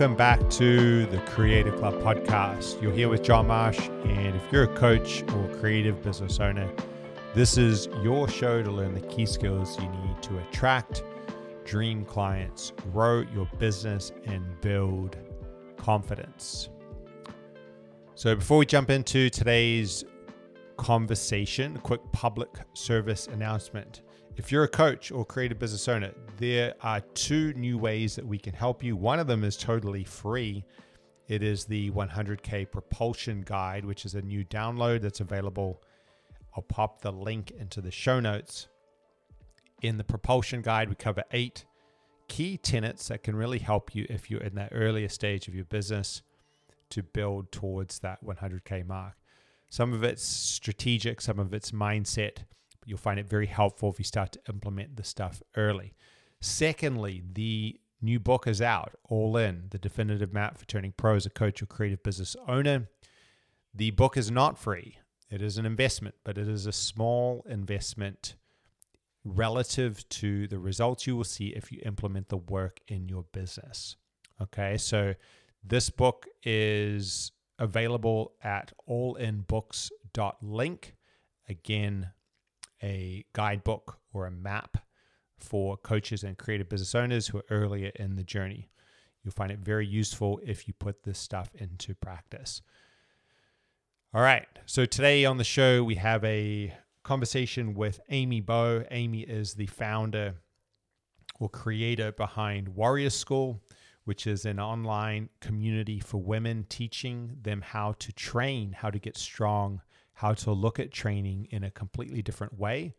Welcome back to the Creative Club podcast. You're here with John Marsh, and if you're a coach or creative business owner, this is your show to learn the key skills you need to attract dream clients, grow your business, and build confidence. So, before we jump into today's conversation, a quick public service announcement. If you're a coach or creative business owner, there are two new ways that we can help you. One of them is totally free. It is the 100K Propulsion Guide, which is a new download that's available. I'll pop the link into the show notes. In the Propulsion Guide, we cover eight key tenets that can really help you if you're in that earlier stage of your business to build towards that 100K mark. Some of it's strategic, some of it's mindset You'll find it very helpful if you start to implement the stuff early. Secondly, the new book is out, All In, the definitive map for turning pro as a coach or creative business owner. The book is not free. It is an investment, but it is a small investment relative to the results you will see if you implement the work in your business. Okay, so this book is available at allinbooks.link. Again, a guidebook or a map for coaches and creative business owners who are earlier in the journey. You'll find it very useful if you put this stuff into practice. All right. So today on the show, we have a conversation with Amy Bowe. Amy is the founder or creator behind Warrior School, which is an online community for women teaching them how to train, how to get strong, how to look at training in a completely different way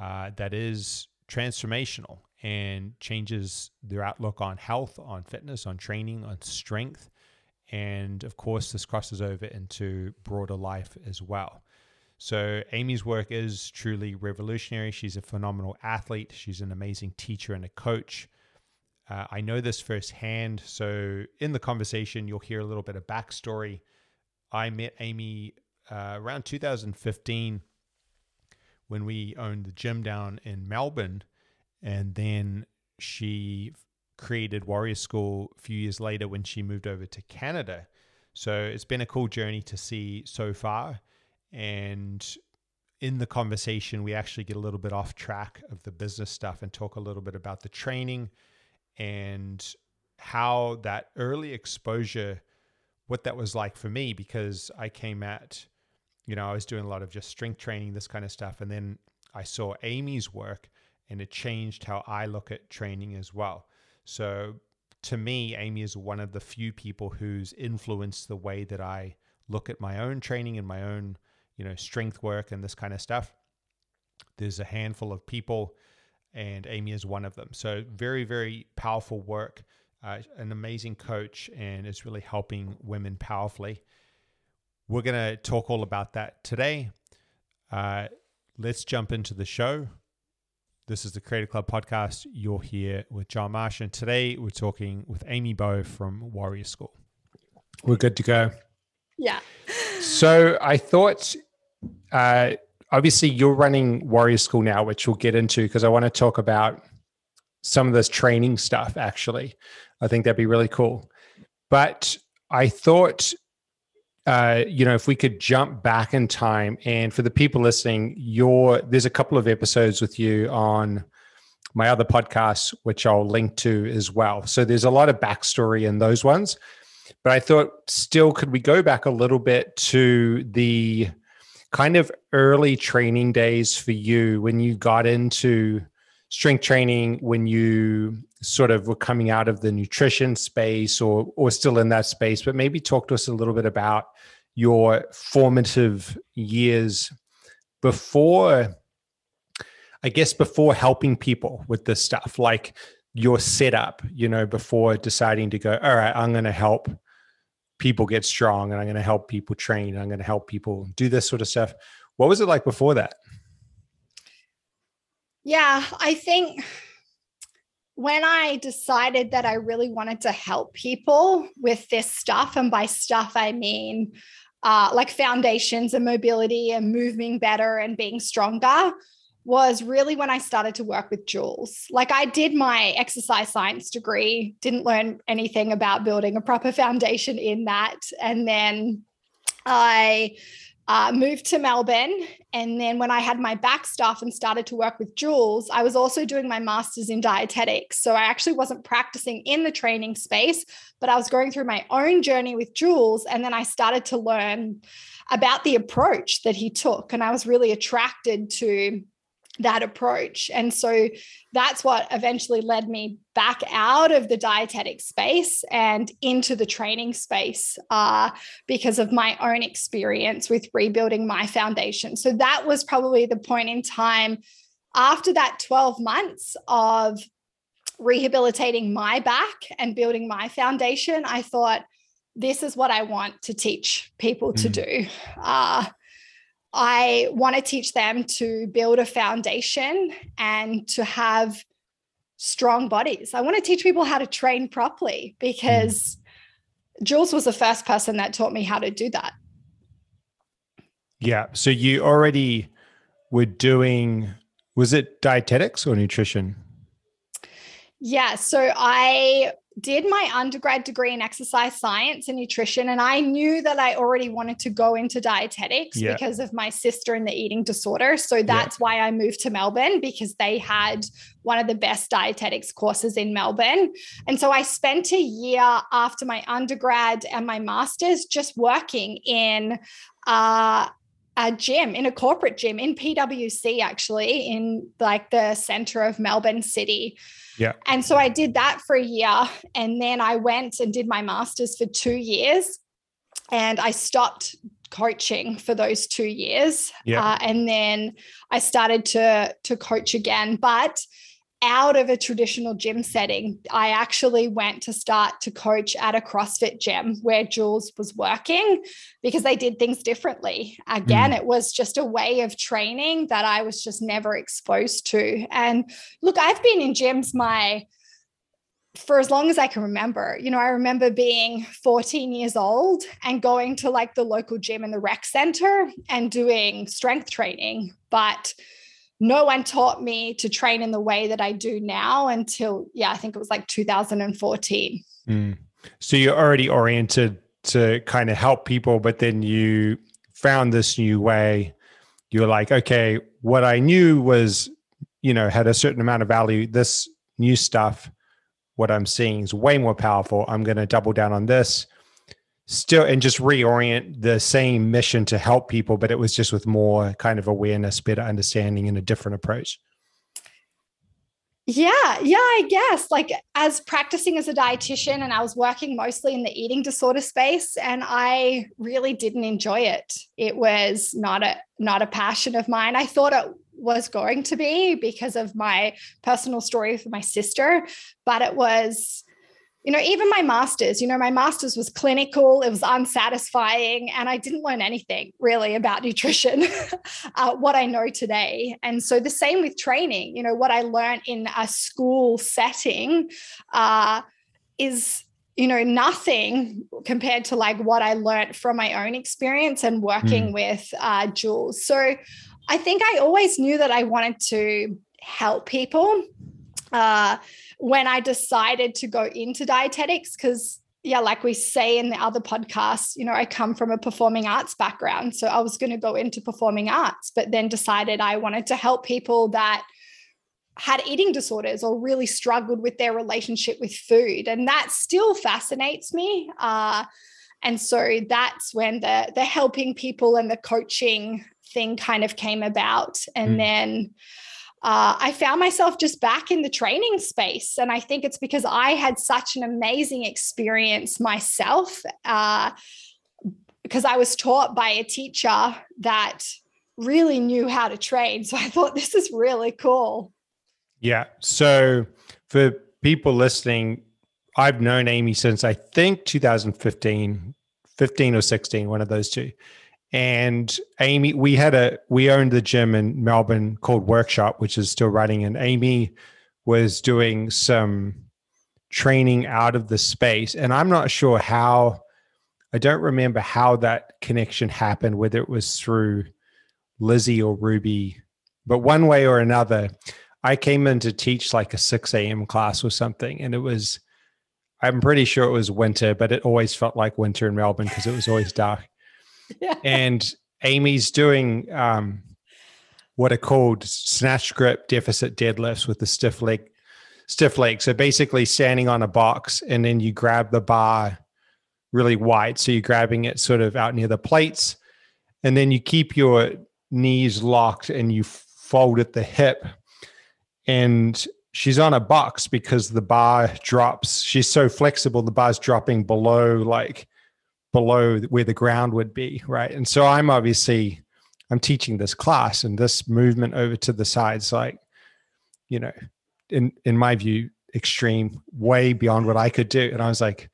uh, that is transformational and changes their outlook on health, on fitness, on training, on strength. And of course, this crosses over into broader life as well. So, Amy's work is truly revolutionary. She's a phenomenal athlete, she's an amazing teacher and a coach. Uh, I know this firsthand. So, in the conversation, you'll hear a little bit of backstory. I met Amy uh, around 2015 when we owned the gym down in Melbourne. And then she created Warrior School a few years later when she moved over to Canada. So it's been a cool journey to see so far. And in the conversation, we actually get a little bit off track of the business stuff and talk a little bit about the training and how that early exposure, what that was like for me, because I came at you know, I was doing a lot of just strength training, this kind of stuff. And then I saw Amy's work and it changed how I look at training as well. So to me, Amy is one of the few people who's influenced the way that I look at my own training and my own, you know, strength work and this kind of stuff. There's a handful of people, and Amy is one of them. So very, very powerful work. Uh, an amazing coach, and it's really helping women powerfully. We're going to talk all about that today. Uh, let's jump into the show. This is the Creative Club podcast. You're here with John Marsh, and today we're talking with Amy Bow from Warrior School. We're good to go. Yeah. So I thought, uh, obviously, you're running Warrior School now, which we'll get into because I want to talk about some of this training stuff. Actually, I think that'd be really cool. But I thought uh, you know, if we could jump back in time, and for the people listening, your there's a couple of episodes with you on my other podcasts, which I'll link to as well. So there's a lot of backstory in those ones. But I thought, still, could we go back a little bit to the kind of early training days for you when you got into strength training, when you sort of were coming out of the nutrition space or or still in that space, but maybe talk to us a little bit about your formative years before i guess before helping people with this stuff like your setup you know before deciding to go all right i'm going to help people get strong and i'm going to help people train and i'm going to help people do this sort of stuff. What was it like before that? Yeah i think when I decided that I really wanted to help people with this stuff, and by stuff, I mean uh, like foundations and mobility and moving better and being stronger, was really when I started to work with Jules. Like I did my exercise science degree, didn't learn anything about building a proper foundation in that. And then I uh, moved to Melbourne. And then when I had my back stuff and started to work with Jules, I was also doing my master's in dietetics. So I actually wasn't practicing in the training space, but I was going through my own journey with Jules. And then I started to learn about the approach that he took. And I was really attracted to that approach. And so that's what eventually led me back out of the dietetic space and into the training space uh, because of my own experience with rebuilding my foundation. So that was probably the point in time after that 12 months of rehabilitating my back and building my foundation. I thought, this is what I want to teach people to mm. do. Uh, I want to teach them to build a foundation and to have strong bodies. I want to teach people how to train properly because. Jules was the first person that taught me how to do that. Yeah. So you already were doing, was it dietetics or nutrition? Yeah. So I did my undergrad degree in exercise science and nutrition and i knew that i already wanted to go into dietetics yeah. because of my sister and the eating disorder so that's yeah. why i moved to melbourne because they had one of the best dietetics courses in melbourne and so i spent a year after my undergrad and my masters just working in uh, a gym in a corporate gym in PwC actually in like the center of Melbourne City. Yeah. And so I did that for a year and then I went and did my masters for 2 years and I stopped coaching for those 2 years. Yeah. Uh, and then I started to to coach again but out of a traditional gym setting. I actually went to start to coach at a CrossFit gym where Jules was working because they did things differently. Again, mm. it was just a way of training that I was just never exposed to. And look, I've been in gyms my for as long as I can remember. You know, I remember being 14 years old and going to like the local gym in the rec center and doing strength training. But no one taught me to train in the way that I do now until, yeah, I think it was like 2014. Mm. So you're already oriented to kind of help people, but then you found this new way. You're like, okay, what I knew was, you know, had a certain amount of value. This new stuff, what I'm seeing is way more powerful. I'm going to double down on this still and just reorient the same mission to help people but it was just with more kind of awareness better understanding and a different approach. Yeah yeah i guess. Like as practicing as a dietitian and i was working mostly in the eating disorder space and i really didn't enjoy it. It was not a not a passion of mine. I thought it was going to be because of my personal story with my sister but it was you know, even my master's, you know, my master's was clinical, it was unsatisfying, and I didn't learn anything really about nutrition, uh, what I know today. And so the same with training, you know, what I learned in a school setting uh, is you know nothing compared to like what i learned from my own experience and working mm. with uh, jules so i think i always knew that i wanted to help people uh, when I decided to go into dietetics, because yeah, like we say in the other podcasts, you know, I come from a performing arts background. So I was going to go into performing arts, but then decided I wanted to help people that had eating disorders or really struggled with their relationship with food. And that still fascinates me. Uh, and so that's when the the helping people and the coaching thing kind of came about. And mm. then uh, I found myself just back in the training space. And I think it's because I had such an amazing experience myself, uh, because I was taught by a teacher that really knew how to train. So I thought this is really cool. Yeah. So for people listening, I've known Amy since I think 2015, 15 or 16, one of those two and Amy, we had a we owned the gym in Melbourne called Workshop, which is still running, and Amy was doing some training out of the space, and I'm not sure how. I don't remember how that connection happened, whether it was through Lizzie or Ruby but one way or another, I came in to teach like a 6 a.m. class or something. And it was, I'm pretty sure it was winter, but it always felt like winter in Melbourne because it was always dark. And Amy's doing um, what are called snatch grip deficit deadlifts with the stiff leg, stiff leg. So basically standing on a box and then you grab the bar really wide. So you're grabbing it sort of out near the plates and then you keep your knees locked and you fold at the hip. And she's on a box because the bar drops. She's so flexible, the bar's dropping below like below where the ground would be, right? And so I'm obviously I'm teaching this class and this movement over to the sides like you know, in in my view extreme way beyond what I could do and I was like,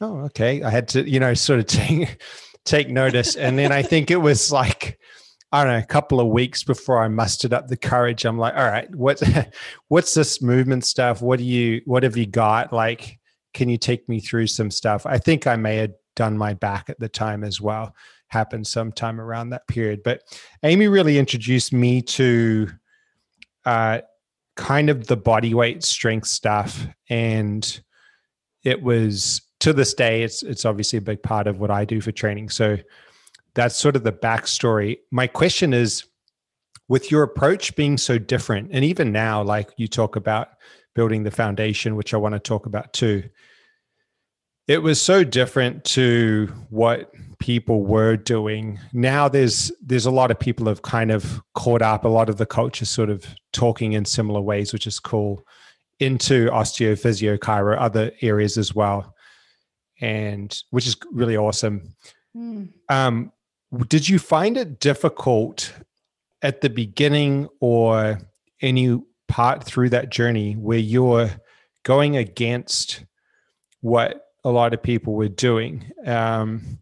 "Oh, okay." I had to, you know, sort of take take notice and then I think it was like I don't know, a couple of weeks before I mustered up the courage. I'm like, all right, what, what's this movement stuff? What do you, what have you got? Like, can you take me through some stuff? I think I may have done my back at the time as well. Happened sometime around that period. But Amy really introduced me to uh, kind of the body weight strength stuff. And it was to this day, it's it's obviously a big part of what I do for training. So that's sort of the backstory. My question is with your approach being so different, and even now, like you talk about building the foundation, which I want to talk about too. It was so different to what people were doing. Now there's there's a lot of people have kind of caught up. A lot of the culture sort of talking in similar ways, which is cool, into osteo, physio, chiro, other areas as well, and which is really awesome. Mm. Um, did you find it difficult at the beginning or any part through that journey where you're going against what a lot of people were doing? Um,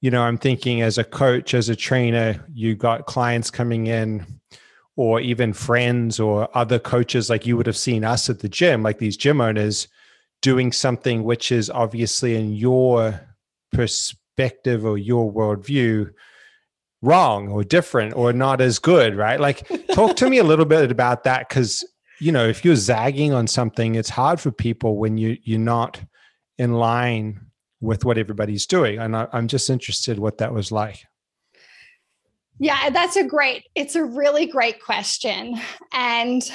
you know, I'm thinking as a coach, as a trainer, you got clients coming in or even friends or other coaches like you would have seen us at the gym, like these gym owners doing something which is obviously in your perspective or your worldview wrong or different or not as good, right? Like, talk to me a little bit about that because you know if you're zagging on something, it's hard for people when you you're not in line with what everybody's doing, and I, I'm just interested what that was like. Yeah, that's a great, it's a really great question. And,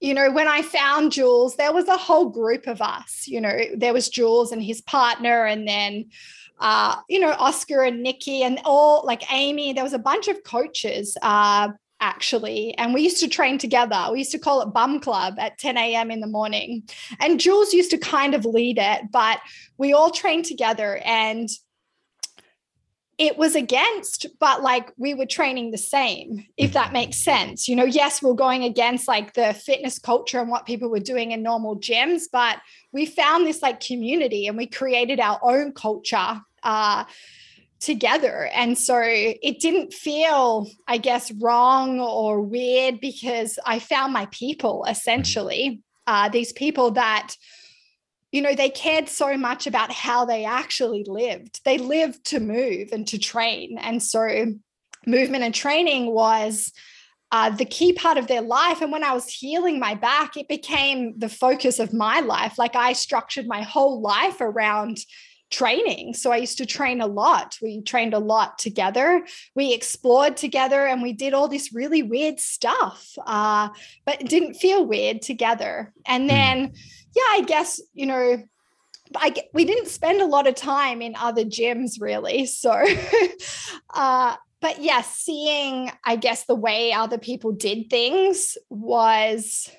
you know, when I found Jules, there was a whole group of us. You know, there was Jules and his partner, and then uh, you know, Oscar and Nikki and all like Amy. There was a bunch of coaches uh, actually, and we used to train together. We used to call it Bum Club at 10 a.m. in the morning. And Jules used to kind of lead it, but we all trained together and it was against, but like we were training the same, if that makes sense. You know, yes, we're going against like the fitness culture and what people were doing in normal gyms, but we found this like community and we created our own culture uh, together. And so it didn't feel, I guess, wrong or weird because I found my people essentially, uh, these people that you know, they cared so much about how they actually lived. They lived to move and to train. And so movement and training was uh, the key part of their life. And when I was healing my back, it became the focus of my life. Like I structured my whole life around training. So I used to train a lot. We trained a lot together. We explored together and we did all this really weird stuff, uh, but it didn't feel weird together. And hmm. then, yeah, I guess, you know, I, we didn't spend a lot of time in other gyms really. So, uh, but yes, yeah, seeing, I guess, the way other people did things was,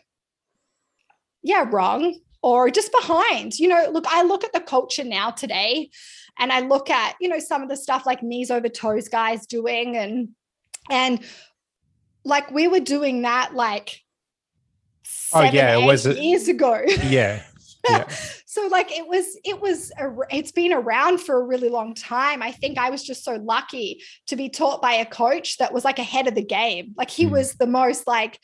yeah, wrong or just behind. You know, look, I look at the culture now today and I look at, you know, some of the stuff like knees over toes guys doing and, and like we were doing that like oh yeah, it was years ago. Yeah. yeah. so like it was it was a, it's been around for a really long time i think i was just so lucky to be taught by a coach that was like ahead of the game like he mm. was the most like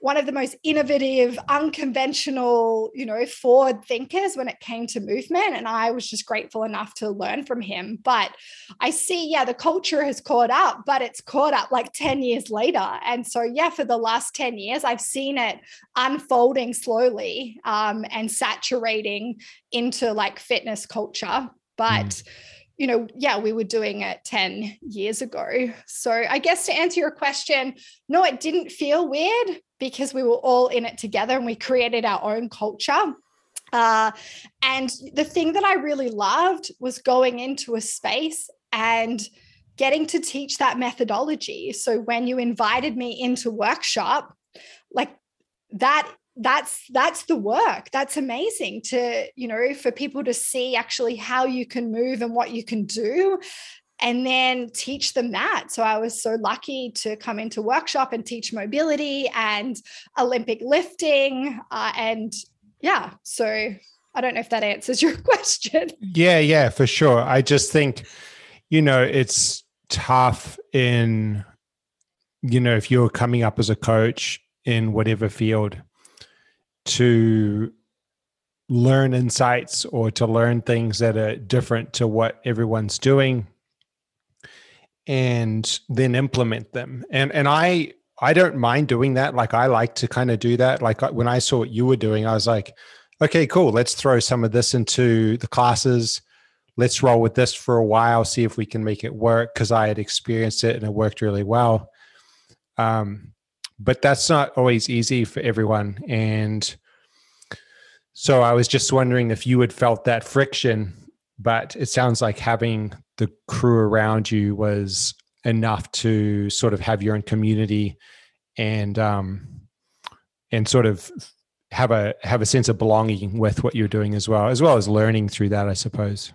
one of the most innovative, unconventional, you know, forward thinkers when it came to movement. And I was just grateful enough to learn from him. But I see, yeah, the culture has caught up, but it's caught up like 10 years later. And so, yeah, for the last 10 years, I've seen it unfolding slowly um, and saturating into like fitness culture. But mm you know, yeah, we were doing it 10 years ago. So I guess to answer your question, no, it didn't feel weird because we were all in it together and we created our own culture. Uh, and the thing that I really loved was going into a space and getting to teach that methodology. So when you invited me into workshop, like that that's that's the work. That's amazing to you know for people to see actually how you can move and what you can do and then teach them that. So i was so lucky to come into workshop and teach mobility and olympic lifting uh, and yeah so i don't know if that answers your question. Yeah yeah for sure. I just think you know it's tough in you know if you're coming up as a coach in whatever field to learn insights or to learn things that are different to what everyone's doing and then implement them. And and i i don't mind doing that. Like i like to kind of do that. Like when i saw what you were doing i was like okay cool. Let's throw some of this into the classes. Let's roll with this for a while see if we can make it work because i had experienced it and it worked really well. Um but that's not always easy for everyone. And so I was just wondering if you had felt that friction, but it sounds like having the crew around you was enough to sort of have your own community and um and sort of have a have a sense of belonging with what you're doing as well as well as learning through that i suppose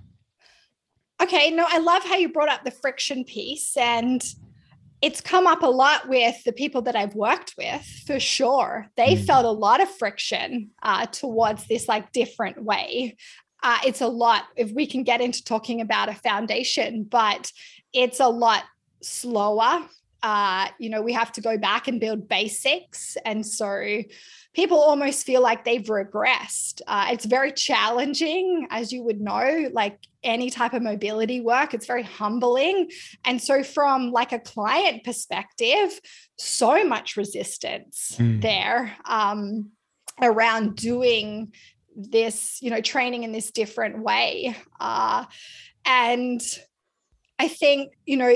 okay no i love how you brought up the friction piece and it's come up a lot with the people that I've worked with for sure. They mm. felt a lot of friction uh, towards this like different way. Uh, it's a lot if we can get into talking about a foundation, but it's a lot slower. Uh, you know, we have to go back and build basics. And so people almost feel like they've regressed. Uh, it's very challenging, as you would know, like any type of mobility work. It's very humbling. And so, from like a client perspective, so much resistance mm. there um, around doing this, you know, training in this different way. Uh, and I think, you know,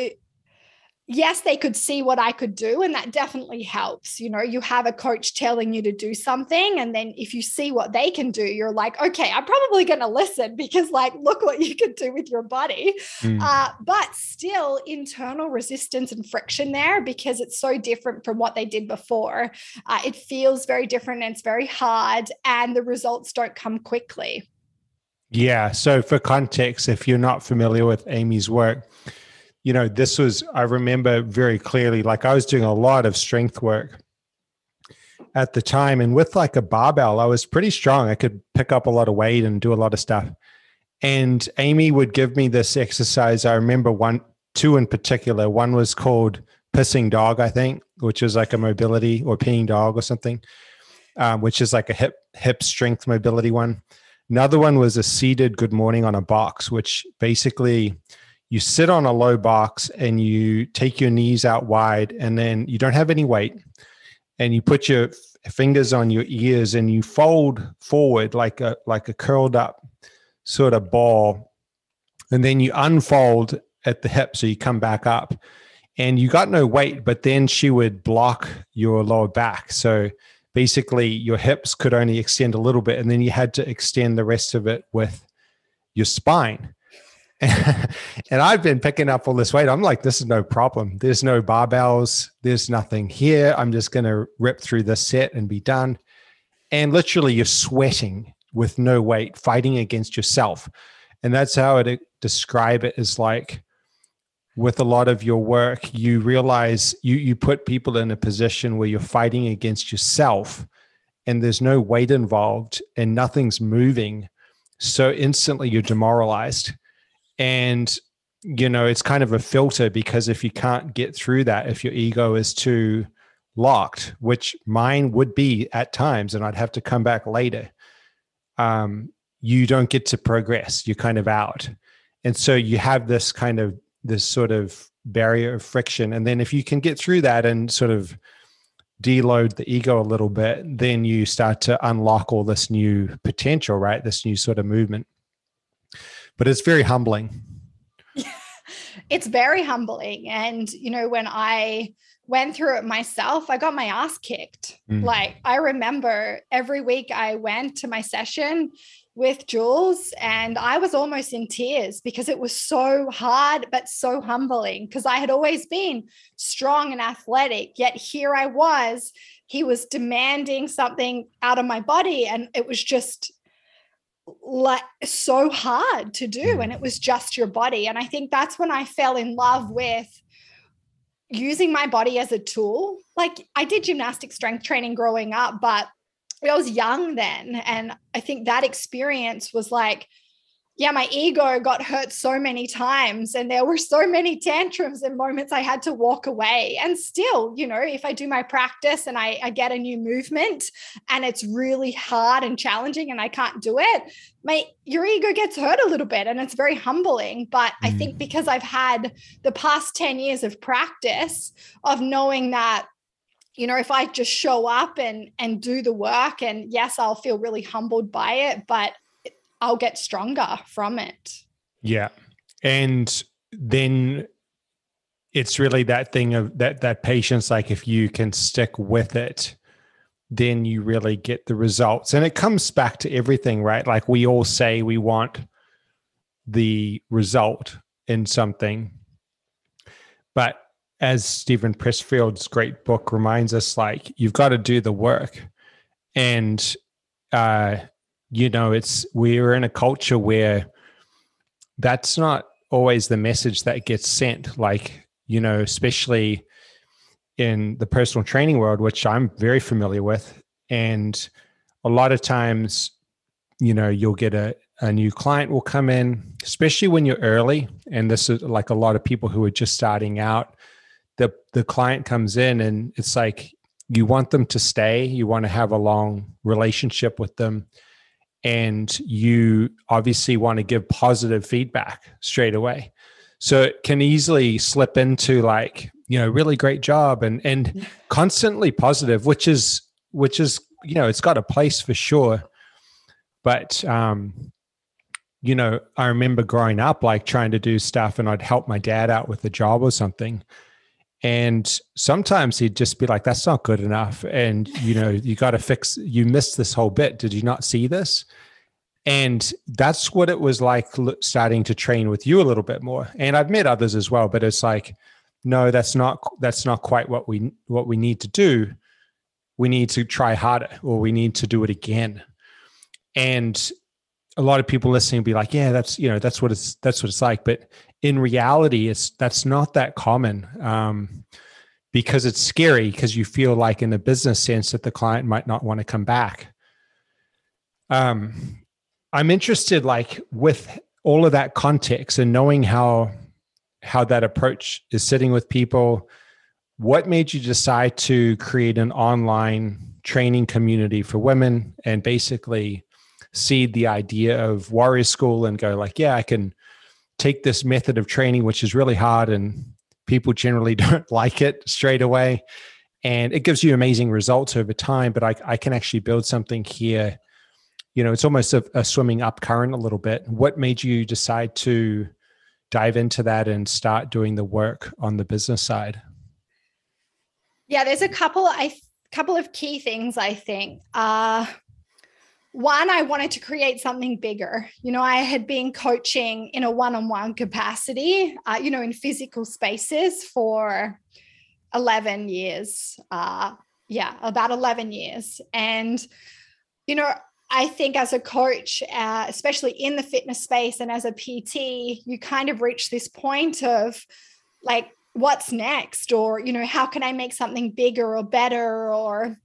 yes, they could see what I could do, and that definitely helps. You know, you have a coach telling you to do something, and then if you see what they can do, you're like, okay, I'm probably going to listen because, like, look what you can do with your body. Mm. Uh, but still, internal resistance and friction there because it's so different from what they did before. Uh, it feels very different and it's very hard, and the results don't come quickly. Yeah. So, for context, if you're not familiar with Amy's work, you know, this was, I remember very clearly, like I was doing a lot of strength work at the time. And with like a barbell, I was pretty strong. I could pick up a lot of weight and do a lot of stuff. And Amy would give me this exercise. I remember one, two in particular. One was called pissing dog, I think, which is like a mobility or peeing dog or something, um, which is like a hip hip strength mobility one. Another one was a seated good morning on a box, which basically you sit on a low box and you take your knees out wide and then you don't have any weight and you put your fingers on your ears and you fold forward like a like a curled up sort of ball and then you unfold at the hip so you come back up. And you got no weight but then she would block your lower back. So basically your hips could only extend a little bit and then you had to extend the rest of it with your spine and I've been picking up all this weight. I'm like, this is no problem. There's no barbells. There's nothing here. I'm just going to rip through this set and be done. And literally, you're sweating with no weight, fighting against yourself. And that's how I describe it is like with a lot of your work, you realize you, you put people in a position where you're fighting against yourself and there's no weight involved and nothing's moving. So instantly you're demoralized and you know it's kind of a filter because if you can't get through that if your ego is too locked, which mine would be at times, and I'd have to come back later, um, you don't get to progress. You're kind of out. And so you have this kind of this sort of barrier of friction. And then if you can get through that and sort of deload the ego a little bit, then you start to unlock all this new potential, right? This new sort of movement. But it's very humbling. it's very humbling. And, you know, when I went through it myself, I got my ass kicked. Mm. Like, I remember every week I went to my session with Jules, and I was almost in tears because it was so hard, but so humbling because I had always been strong and athletic. Yet here I was, he was demanding something out of my body, and it was just like so hard to do. Hmm. And it was just your body. And I think that's when I fell in love with using my body as a tool. Like I did gymnastic strength training growing up, but I was young then. And I think that experience was like, yeah, my ego got hurt so many times. And there were so many tantrums and moments I had to walk away. And still, you know, if I do my practice and I, I get a new movement and it's really hard and challenging and I can't do it, my your ego gets hurt a little bit and it's very humbling. But. I think mm. because I've had the past 10 years of practice of knowing that you know if i just show up and and do the work and yes i'll feel really humbled by it but i'll get stronger from it. Yeah. And then it's really that thing of that that patience like if you can stick with it then you really get the results. And it comes back to everything right? Like we all say we want the result in something. But as Steven Pressfield's great book reminds us, like you've got to do the work. And uh, you know, it's we're in a culture where that's not always the message that gets sent. Like, you know, especially in the personal training world, which I'm very familiar with. And a lot of times, you know, you'll get a, a new client will come in, especially when you're early. And this is like a lot of people who are just starting out the the client comes in and it's like you want them to stay you want to have a long relationship with them and you obviously want to give positive feedback straight away. So it can easily slip into like you know really great job and and constantly positive which is which is you know it's got a place for sure. But um you know i remember growing up like trying to do stuff and i'd help my dad out with a job or something and sometimes he'd just be like, that's not good enough. And, you know, you got to fix, you missed this whole bit. Did you not see this? And that's what it was like starting to train with you a little bit more. And I've met others as well, but it's like, no, that's not, that's not quite what we, what we need to do. We need to try harder or we need to do it again. And a lot of people listening be like, yeah, that's, you know, that's what it's, that's what it's like. But in reality, it's that's not that common um, because it's scary because you feel like in a business sense that the client might not want to come back. Um, I'm interested, like with all of that context and knowing how how that approach is sitting with people. What made you decide to create an online training community for women and basically seed the idea of warrior school and go like, yeah, I can take this method of training, which is really hard and people generally don't like it straight away. And it gives you amazing results over time, but I, I can actually build something here. You know, it's almost a, a swimming up current a little bit. What made you decide to dive into that and start doing the work on the business side? Yeah, there's a couple I couple of key things I think. Uh one, I wanted to create something bigger. You know, I had been coaching in a one on one capacity, uh, you know, in physical spaces for 11 years. Uh, yeah, about 11 years. And, you know, I think as a coach, uh, especially in the fitness space and as a PT, you kind of reach this point of like, what's next? Or, you know, how can I make something bigger or better? Or,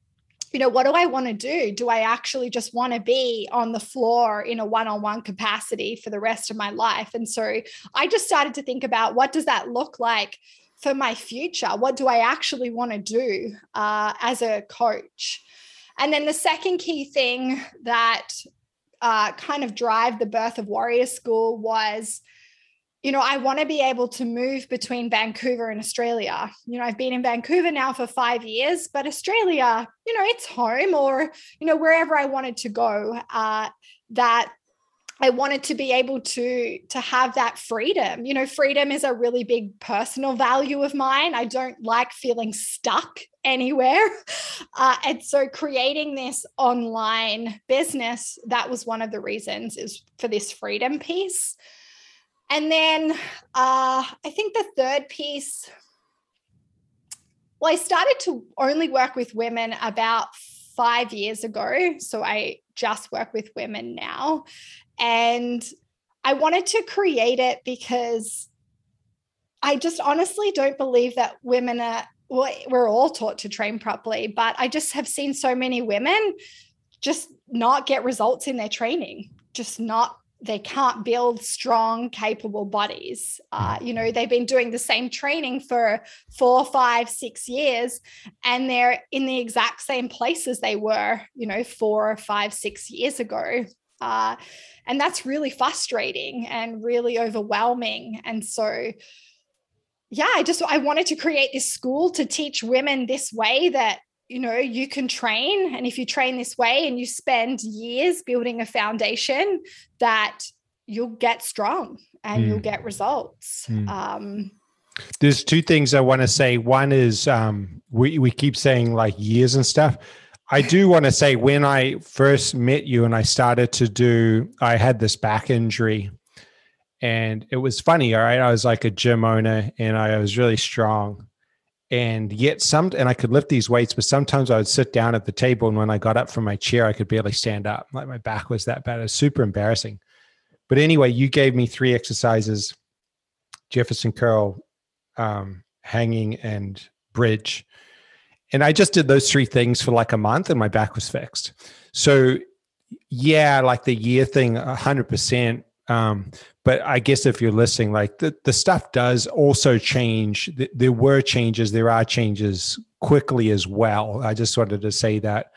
you know, what do I want to do? Do I actually just want to be on the floor in a one on one capacity for the rest of my life? And so I just started to think about what does that look like for my future? What do I actually want to do uh, as a coach? And then the second key thing that uh, kind of drive the birth of Warrior School was you know, I want to be able to move between Vancouver and Australia. You know, I've been in Vancouver now for five years, but Australia, you know, it's home or, you know, wherever I wanted to go, uh, that I wanted to be able to to have that freedom. You know, freedom is a really big personal value of mine. I don't like feeling stuck anywhere. Uh, and so creating this online business, that was one of the reasons is for this freedom piece. And then uh, I think the third piece, well, I started to only work with women about five years ago. So I just work with women now. And I wanted to create it because I just honestly don't believe that women are, well, we're all taught to train properly, but I just have seen so many women just not get results in their training, just not they can't build strong, capable bodies. Uh, you know, they've been doing the same training for four, five, six years, and they're in the exact same places they were, you know, four, five, six years ago. Uh, and that's really frustrating and really overwhelming. And so, yeah, I just I wanted to create this school to teach women this way that you know you can train and if you train this way and you spend years building a foundation that you'll get strong and mm. you'll get results. Mm. um, there's two things i want to say. One is um, we, we keep saying like years and stuff. I do want to say when i first met you and i started to do i had this back injury and it was funny all right? I was like a gym owner and i was really strong and yet some and i could lift these weights but sometimes i would sit down at the table and when i got up from my chair i could barely stand up. Like my back was that bad. It was super embarrassing. But anyway you gave me three exercises jefferson curl um, hanging and bridge. And i just did those three things for like a month and my back was fixed. So yeah like the year thing 100% um, but I guess if you're listening, like the, the stuff does also change. There were changes, there are changes quickly as well. I just wanted to say that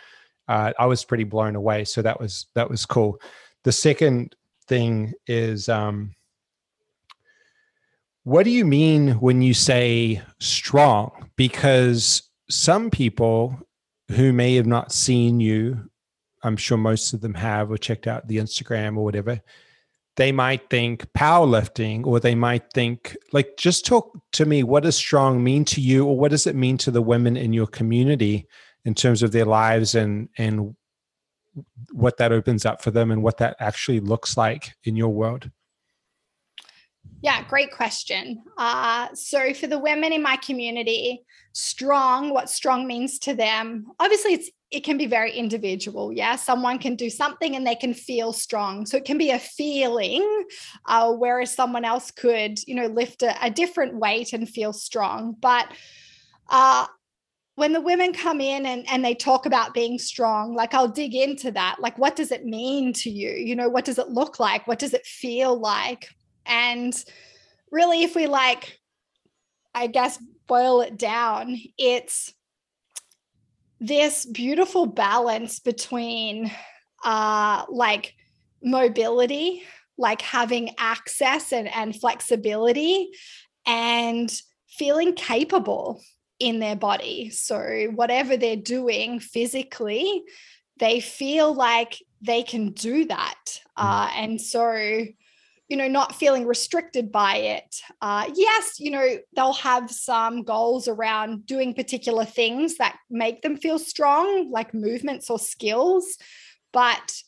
uh, I was pretty blown away. So that was that was cool. The second thing is um, what do you mean when you say strong? Because some people who may have not seen you, I'm sure most of them have or checked out the Instagram or whatever they might think powerlifting or they might think like just talk to me what does strong mean to you or what does it mean to the women in your community in terms of their lives and and what that opens up for them and what that actually looks like in your world yeah great question uh, so for the women in my community strong what strong means to them obviously it's it can be very individual. Yeah. Someone can do something and they can feel strong. So it can be a feeling, uh, whereas someone else could, you know, lift a, a different weight and feel strong. But uh, when the women come in and, and they talk about being strong, like I'll dig into that. Like, what does it mean to you? You know, what does it look like? What does it feel like? And really, if we like, I guess, boil it down, it's this beautiful balance between uh, like mobility, like having access and, and flexibility, and feeling capable in their body. So, whatever they're doing physically, they feel like they can do that. Mm. Uh, and so, you know, not feeling restricted by it. Uh, yes, you know, they'll have some goals around doing particular things that make them feel strong, like movements or skills. But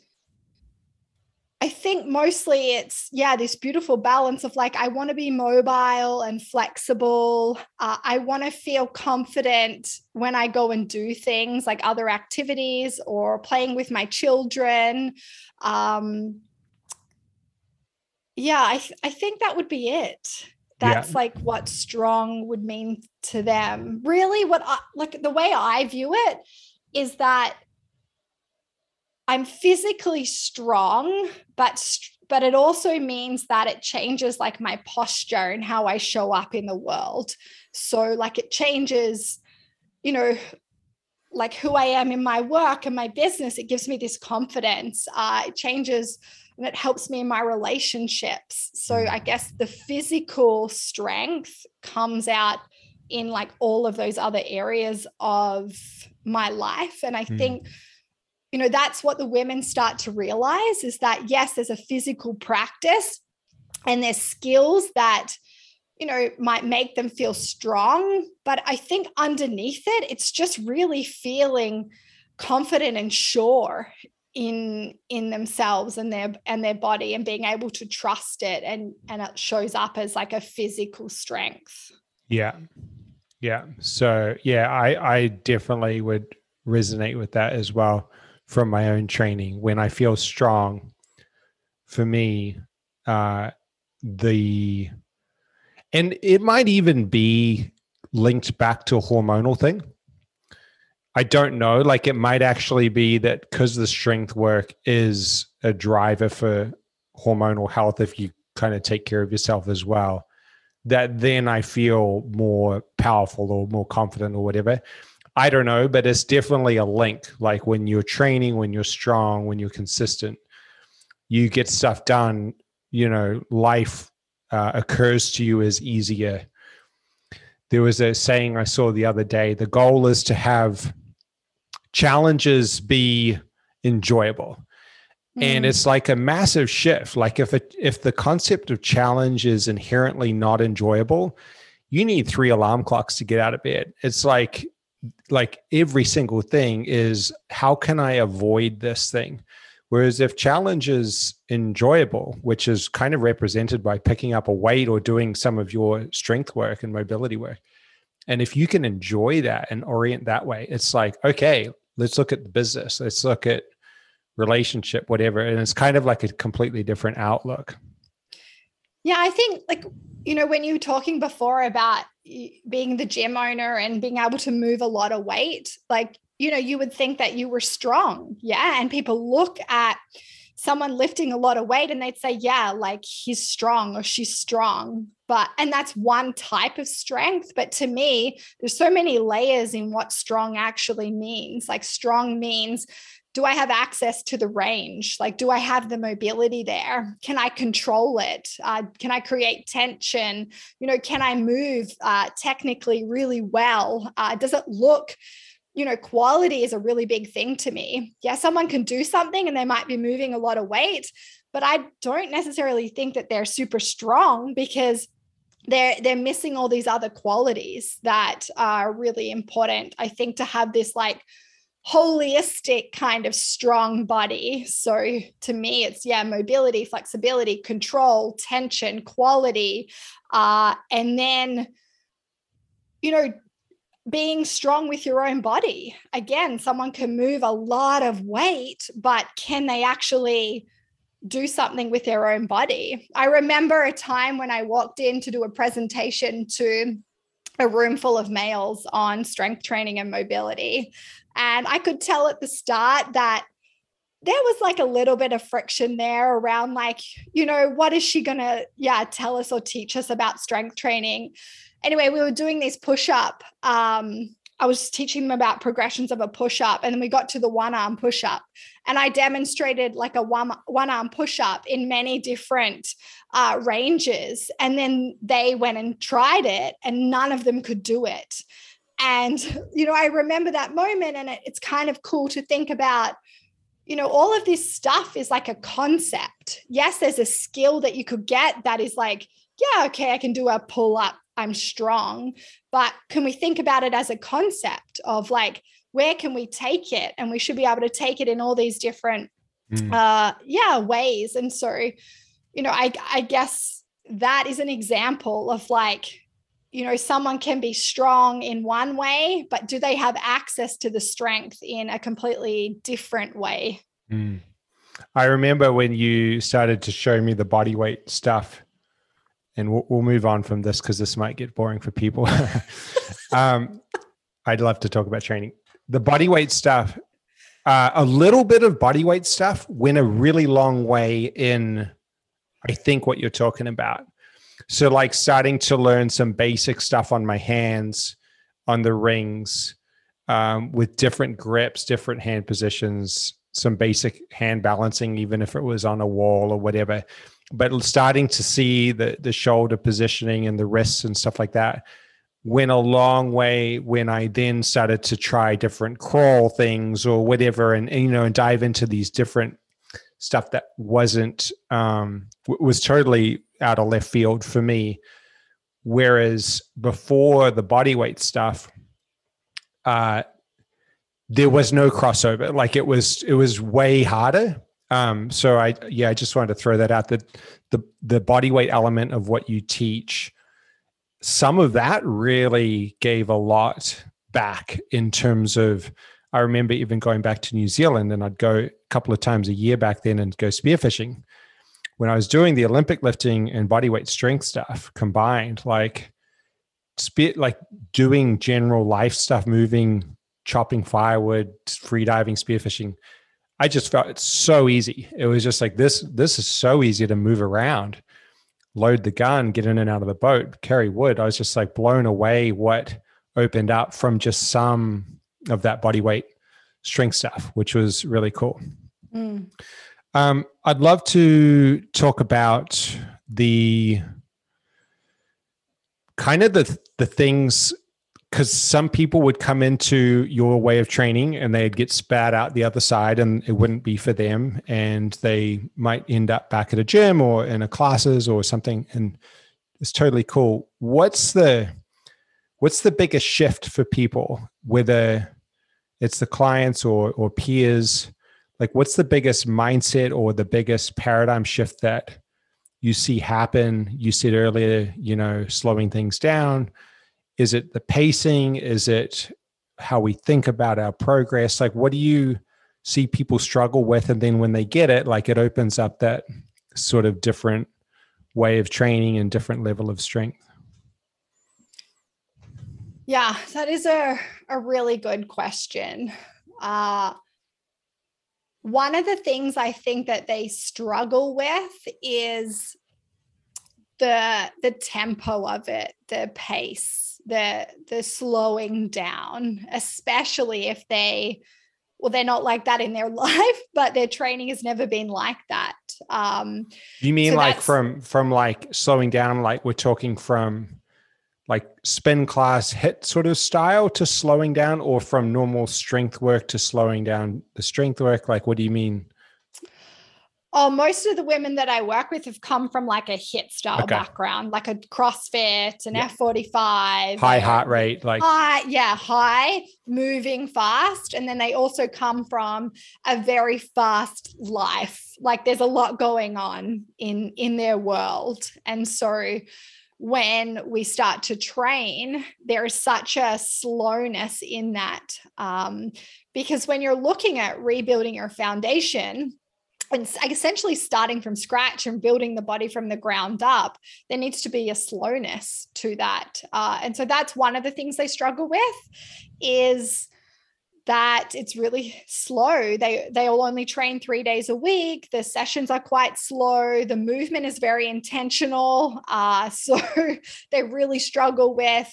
I think mostly it's, yeah, this beautiful balance of like, I want to be mobile and flexible. Uh, I want to feel confident when I go and do things like other activities or playing with my children. Um, yeah i th- i think that would be it that's yeah. like what strong would mean to them really what I, like the way i view it is that i'm physically strong but but it also means that it changes like my posture and how I show up in the world. So, like, it changes, you know, like who I am in my work and my business. It gives me this confidence. Uh, it changes and it helps me in my relationships. So, I mm. guess the physical strength comes out in like all of those other areas of my life. And I mm. think you know that's what the women start to realize is that yes there's a physical practice and there's skills that you know might make them feel strong but i think underneath it it's just really feeling confident and sure in in themselves and their and their body and being able to trust it and and it shows up as like a physical strength yeah yeah so yeah i i definitely would resonate with that as well from my own training. When I feel strong, for me, uh, the and it might even be linked back to a hormonal thing. I don't know. Like it might actually be that because the strength work is a driver for hormonal health, if you kind of take care of yourself as well, that then I feel more powerful or more confident or whatever. I don't know, but it's definitely a link. Like when you're training, when you're strong, when you're consistent, you get stuff done. You know, life uh, occurs to you as easier. There was a saying I saw the other day the goal is to have challenges be enjoyable. Mm. And it's like a massive shift. Like if it, if the concept of challenge is inherently not enjoyable, you need three alarm clocks to get out of bed. It's like like every single thing is how can I avoid this thing? Whereas if challenge is enjoyable, which is kind of represented by picking up a weight or doing some of your strength work and mobility work, and if you can enjoy that and orient that way, it's like, okay, let's look at the business, let's look at relationship, whatever. And it's kind of like a completely different outlook. Yeah, I think like you know when you were talking before about being the gym owner and being able to move a lot of weight, like you know you would think that you were strong, yeah, and people look at someone lifting a lot of weight and they'd say yeah like he's strong or she's strong but and that's one type of strength but to me there's so many layers in what strong actually means like strong means do I have access to the range? Like, do I have the mobility there? Can I control it? Uh, can I create tension? You know, can I move uh, technically really well? Uh, does it look, you know, quality is a really big thing to me. Yeah, someone can do something and they might be moving a lot of weight, but I don't necessarily think that they're super strong because they're they're missing all these other qualities that are really important. I think to have this like holistic kind of strong body. So to me, it's yeah, mobility, flexibility, control, tension, quality, uh, and then you know being strong with your own body. Again, someone can move a lot of weight, but can they actually do something with their own body? I remember a time when I walked in to do a presentation to a room full of males on strength training and mobility. And I could tell at the start that there was like a little bit of friction there around like, you know, what is she going to, yeah, tell us or teach us about strength training? Anyway, we were doing this push up. Um, I was teaching them about progressions of a push up, and then we got to the one arm push up, and I demonstrated like a one one arm push up in many different uh, ranges, and then they went and tried it, and none of them could do it. And, you know, I remember that moment, and it, it's kind of cool to think about, you know, all of this stuff is like a concept. Yes, there's a skill that you could get that is like, yeah, okay, I can do a pull up, I'm strong. But can we think about it as a concept of like, where can we take it? And we should be able to take it in all these different, mm. uh, yeah, ways. And so, you know, I, I guess that is an example of like, you know someone can be strong in one way but do they have access to the strength in a completely different way mm. i remember when you started to show me the body weight stuff and we'll, we'll move on from this because this might get boring for people um, i'd love to talk about training the body weight stuff uh, a little bit of body weight stuff went a really long way in I think what you're talking about. So, like starting to learn some basic stuff on my hands, on the rings, um, with different grips, different hand positions, some basic hand balancing, even if it was on a wall or whatever. But starting to see the the shoulder positioning and the wrists and stuff like that went a long way when I then started to try different crawl things or whatever, and, and you know, and dive into these different stuff that wasn't um, w- was totally out of left field for me. Whereas before the body weight stuff, uh, there was no crossover. Like it was, it was way harder. Um, so I, yeah, I just wanted to throw that out. That the the body weight element of what you teach, some of that really gave a lot back in terms of. I remember even going back to New Zealand, and I'd go a couple of times a year back then and go spearfishing. When I was doing the Olympic lifting and body weight strength stuff combined, like spear, like doing general life stuff, moving chopping firewood, free diving, spearfishing. I just felt it's so easy. It was just like this. This is so easy to move around, load the gun, get in and out of the boat, carry wood. I was just like blown away what opened up from just some of that body weight strength stuff, which was really cool. Mm. Um, I'd love to talk about the kind of the the things because some people would come into your way of training and they'd get spat out the other side and it wouldn't be for them. And they might end up back at a gym or in a classes or something. And it's totally cool. What's the what's the biggest shift for people whether it's the clients or or peers? Like what's the biggest mindset or the biggest paradigm shift that you see happen? You said earlier you know slowing things down is it the pacing? Is it how we think about our progress? Like what do you see people struggle with? And then when they get it like it opens up that sort of different way of training and different level of strength. Yeah that is a, a really good question. Uh, one of the things i think that they struggle with is the the tempo of it the pace the the slowing down especially if they well they're not like that in their life but their training has never been like that. Um you mean so like from from like slowing down like we're talking from like spin class HIIT sort of style to slowing down or from normal strength work to slowing down the strength work? Like what do you mean Oh, most of the women that I work with have come from like a HIIT style okay. background, like a CrossFit, an yeah. F45, high heart rate, like high, yeah, high, moving fast. And then they also come from a very fast life. Like there's a lot going on in in their world. And so when we start to train, there is such a slowness in that. Um, because when you're looking at rebuilding your foundation, and essentially starting from scratch and building the body from the ground up, there needs to be a slowness to that. Uh, and so that's one of the things they struggle with is that it's really slow. They they all only train three days a week. The sessions are quite slow. The movement is very intentional. Uh, so they really struggle with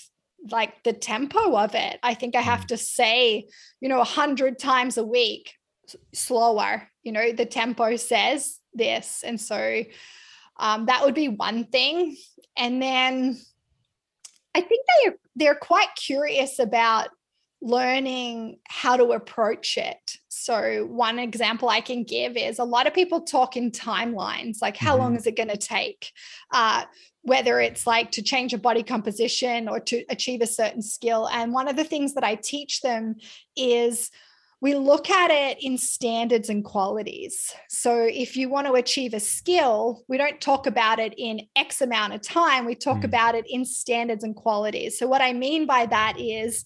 like the tempo of it. I think I have mm. to say, you know, a hundred times a week, slower you know the tempo says this. And so um, that would be one thing. And then i think they are they're quite curious about learning how to approach it. So one example i can give is a lot of people talk in timelines like how mm-hmm. long is it going to take? Uh, whether it's like to change a body composition or to achieve a certain skill. And one of the things that i teach them is we look at it in standards and qualities. So if you want to achieve a skill, we don't talk about it in X amount of time. We talk mm. about it in standards and qualities. So what I mean by that is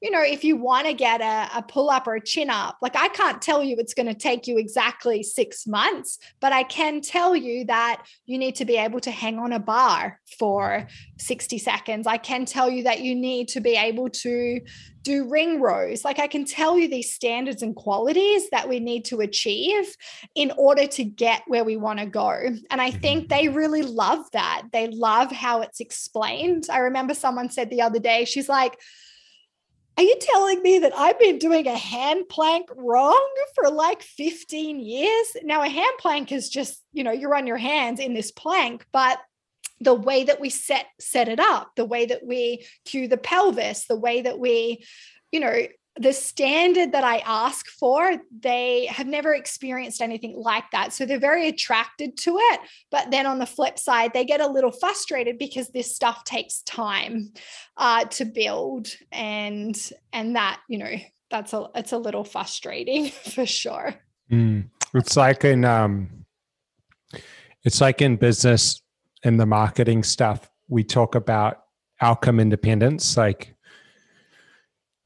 you know, if you want to get a, a pull up or a chin up, like I can't tell you it's going to take you exactly six months, but I can tell you that you need to be able to hang on a bar for 60 seconds. I can tell you that you need to be able to do ring rows. Like I can tell you these standards and qualities that we need to achieve in order to get where we want to go. And I think mm-hmm. they really love that. They love how it's explained. I remember someone said the other day, she's like, are you telling me that I've been doing a hand plank wrong for like 15 years? Now, a hand plank is just, you know, you're on your hands in this plank, but the way that we set set it up, the way that we cue the pelvis, the way that we, you know, the standard that I ask for, they have never experienced anything like that. So they're very attracted to it. But then on the flip side, they get a little frustrated because this stuff takes time uh, to build. And and that, you know, that's a it's a little frustrating for sure. Mm. It's like in um it's like in business and the marketing stuff, we talk about outcome independence. Like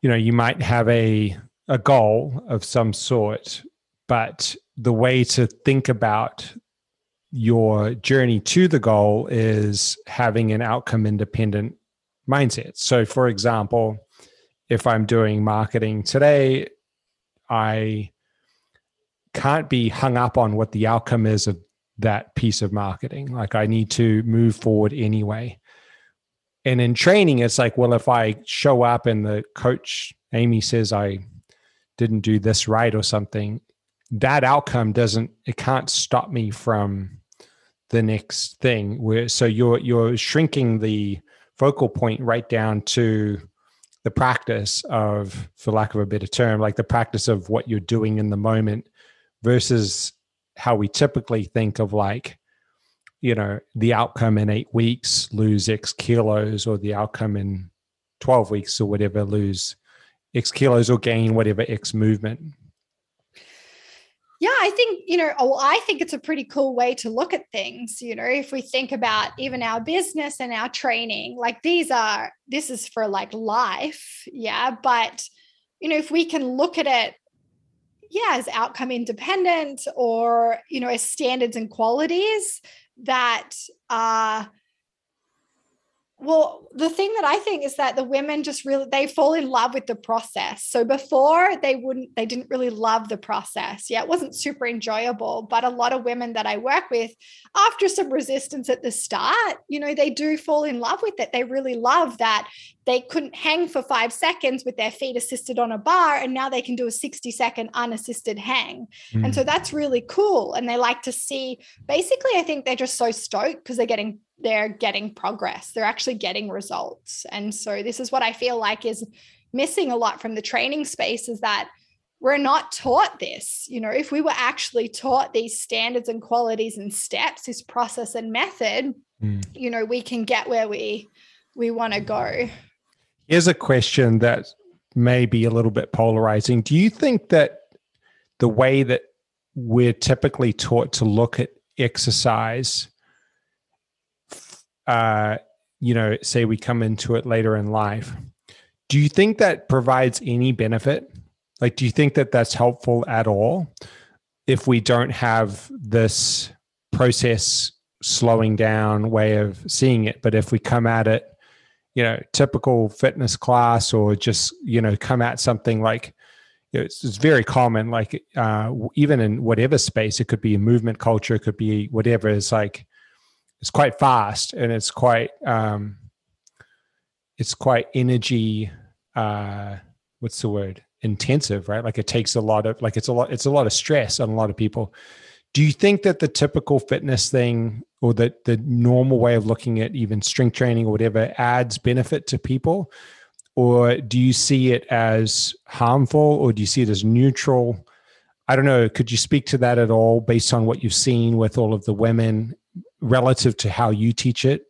you know you might have a a goal of some sort but the way to think about your journey to the goal is having an outcome independent mindset. So for example if i'm doing marketing today i can't be hung up on what the outcome is of that piece of marketing. Like i need to move forward anyway and in training it's like well if i show up and the coach amy says i didn't do this right or something that outcome doesn't it can't stop me from the next thing. Where so you're you're shrinking the focal point right down to the practice of for lack of a better term like the practice of what you're doing in the moment versus how we typically think of like you know the outcome in eight weeks lose x kilos or the outcome in 12 weeks or whatever lose x kilos or gain whatever x movement. Yeah i think you know oh, i think it's a pretty cool way to look at things you know if we think about even our business and our training like these are this is for like life yeah but you know if we can look at it yeah as outcome independent or you know as standards and qualities that uh well the thing that i think is that the women just really they fall in love with the process. So before they wouldn't they didn't really love the process. Yeah it wasn't super enjoyable but a lot of women that i work with after some resistance at the start you know they do fall in love with it. They really love that they couldn't hang for five seconds with their feet assisted on a bar and now they can do a 60 second unassisted hang mm. and so hmm. that's really cool and they like to see basically i think they're just so stoked because they're getting they're getting progress they're actually getting results and so this is what i feel like is missing a lot from the training space is that we're not taught this you know if we were actually taught these standards and qualities and steps this process and method mm. you know we can get where we we want to go here's a question that may be a little bit polarizing do you think that the way that we're typically taught to look at exercise uh, you know, say we come into it later in life, do you think that provides any benefit? Like, do you think that that's helpful at all if we don't have this process slowing down way of seeing it? But if we come at it, you know, typical fitness class or just, you know, come at something like, it's, it's, very common like uh, even in whatever space it could be a movement culture it could be whatever it's like it's quite fast and it's quite um, it's quite energy uh, what's the word? Intensive right? Like it takes a lot of like it's a lot it's a lot of stress on a lot of people do you think that the typical fitness thing or the the normal way of looking at even strength training or whatever adds benefit to people or do you see it as harmful or do you see it as neutral i don't know could you speak to that at all based on what you've seen with all of the women relative to how you teach it?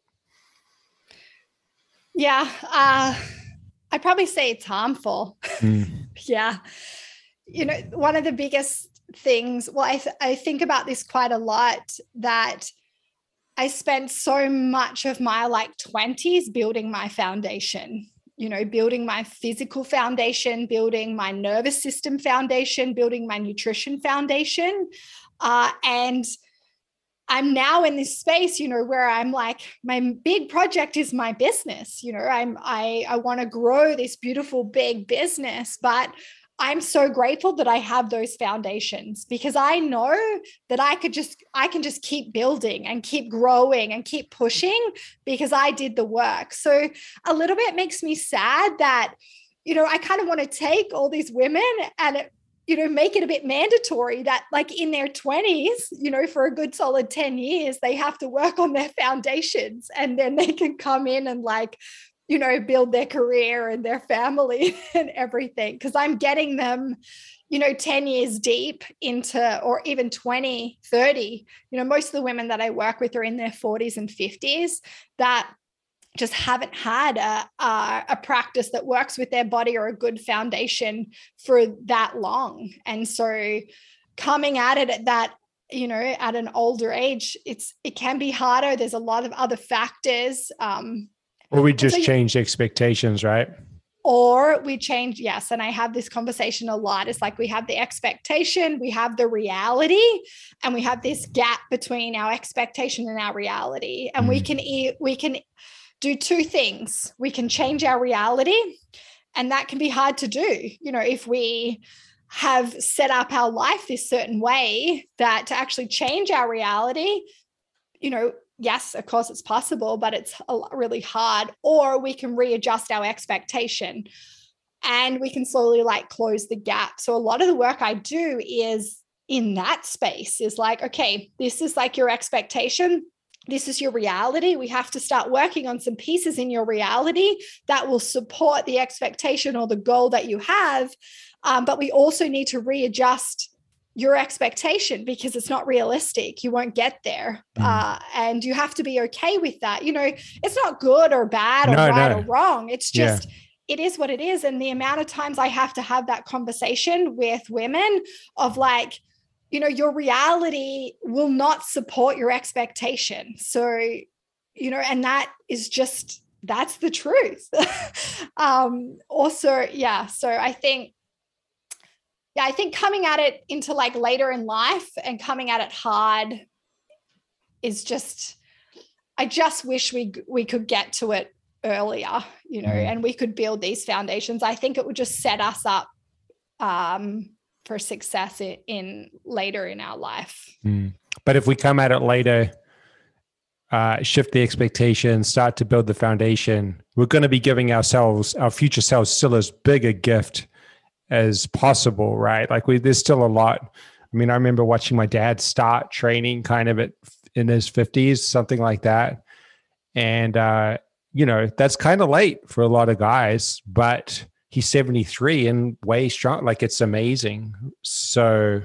Yeah, uh, I'd probably say it's harmful. Mm. yeah. You know, one of the biggest things, well, I, th- I think about this quite a lot that I spent so much of my like 20s building my foundation you know, building my physical foundation, building my nervous system foundation, building my nutrition foundation. Uh, and I'm now in this space, you know, where I'm like, my big project is my business. You know, I'm I I want to grow this beautiful big business, but I'm so grateful that I have those foundations because I know that I could just I can just keep building and keep growing and keep pushing because I did the work. So a little bit makes me sad that you know I kind of want to take all these women and it, you know make it a bit mandatory that like in their 20s you know for a good solid 10 years they have to work on their foundations and then they can come in and like you know, build their career and their family and everything. Because I'm getting them, you know, 10 years deep into, or even 20, 30. You know, most of the women that I work with are in their 40s and 50s that just haven't had a, a, a, practice that works with their body or a good foundation for that long. And so coming at it at that you know at an older age it's it can be harder there's a lot of other factors um, or we just so change expectations, right? Or we change, yes. And I have this conversation a lot. It's like we have the expectation, we have the reality, and we have this gap between our expectation and our reality. And mm. we can we can do two things. We can change our reality, and that can be hard to do. You know, if we have set up our life this certain way that to actually change our reality, you know, yes, of course it's possible, but it's really hard. Or we can readjust our expectation and we can slowly like close the gap. So a lot of the work I do is in that space is like, okay, this is like your expectation. This is your reality. We have to start working on some pieces in your reality that will support the expectation or the goal that you have. Um, but we also need to readjust your expectation because it's not realistic. You won't get there. Mm. Uh, and you have to be okay with that. You know, it's not good or bad or no, right no. or wrong. It's just, yeah. it is what it is. And the amount of times I have to have that conversation with women of like, you know, your reality will not support your expectation. So, you know, and that is just, that's the truth. um, also, yeah. So I think yeah, I think coming at it into like later in life and coming at it hard is just I just wish we we could get to it earlier, you know, mm. and we could build these foundations. I think it would just set us up um, for success in, in, later in our life. Mm. But if we come at it later, uh, shift the expectations, start to build the foundation, we're going to be giving ourselves, our future selves, still as big a gift as possible, right? Like we, there's still a lot. I mean, I remember watching my dad start training kind of at in his 50s, something like that. And uh, you know, that's kind of late for a lot of guys, but he's 73 and way strong. Like it's amazing. So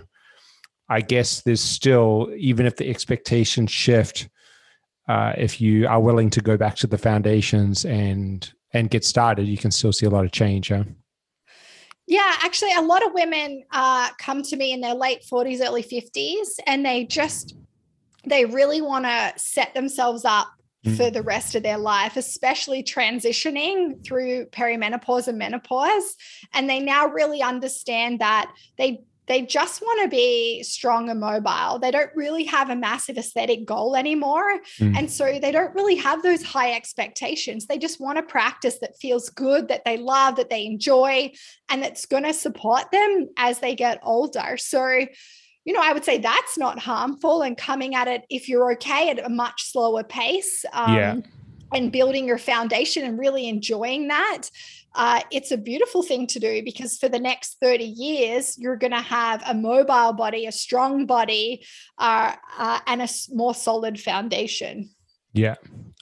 I guess there's still, even if the expectations shift, uh, if you are willing to go back to the foundations and and get started, you can still see a lot of change. Huh? Yeah, actually, a lot of women uh, come to me in their late 40s, early 50s, and they just, they really want to set themselves up mm. for the rest of their life, especially transitioning through perimenopause and menopause. And they now really understand that they they just want to be strong and mobile. They don't really have a massive aesthetic goal anymore. Mm. And so they don't really have those high expectations. They just want to practice that feels good, that they love, that they enjoy, and that's going to support them as they get older. So, you know, I would say that's not harmful and coming at it if you're okay at a much slower pace. Um, yeah. And building your foundation and really enjoying that uh, it's a beautiful thing to do because for the next 30 years, you're going to have a mobile body, a strong body, uh, uh, and a more solid foundation. Yeah.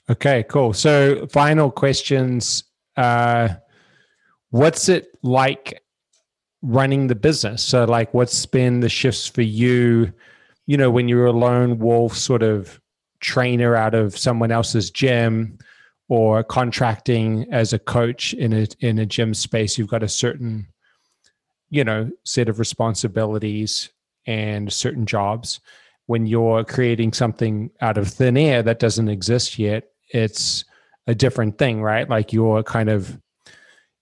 Okay, cool. So, final questions. Uh, what's it like running the business? So, like, what's been the shifts for you? You know, when you're a lone wolf sort of trainer out of someone else's gym, or contracting as a coach in a in a gym space you've got a certain you know set of responsibilities and certain jobs. When you're creating something out of thin air that doesn't exist yet it's a different thing right? Like you're kind of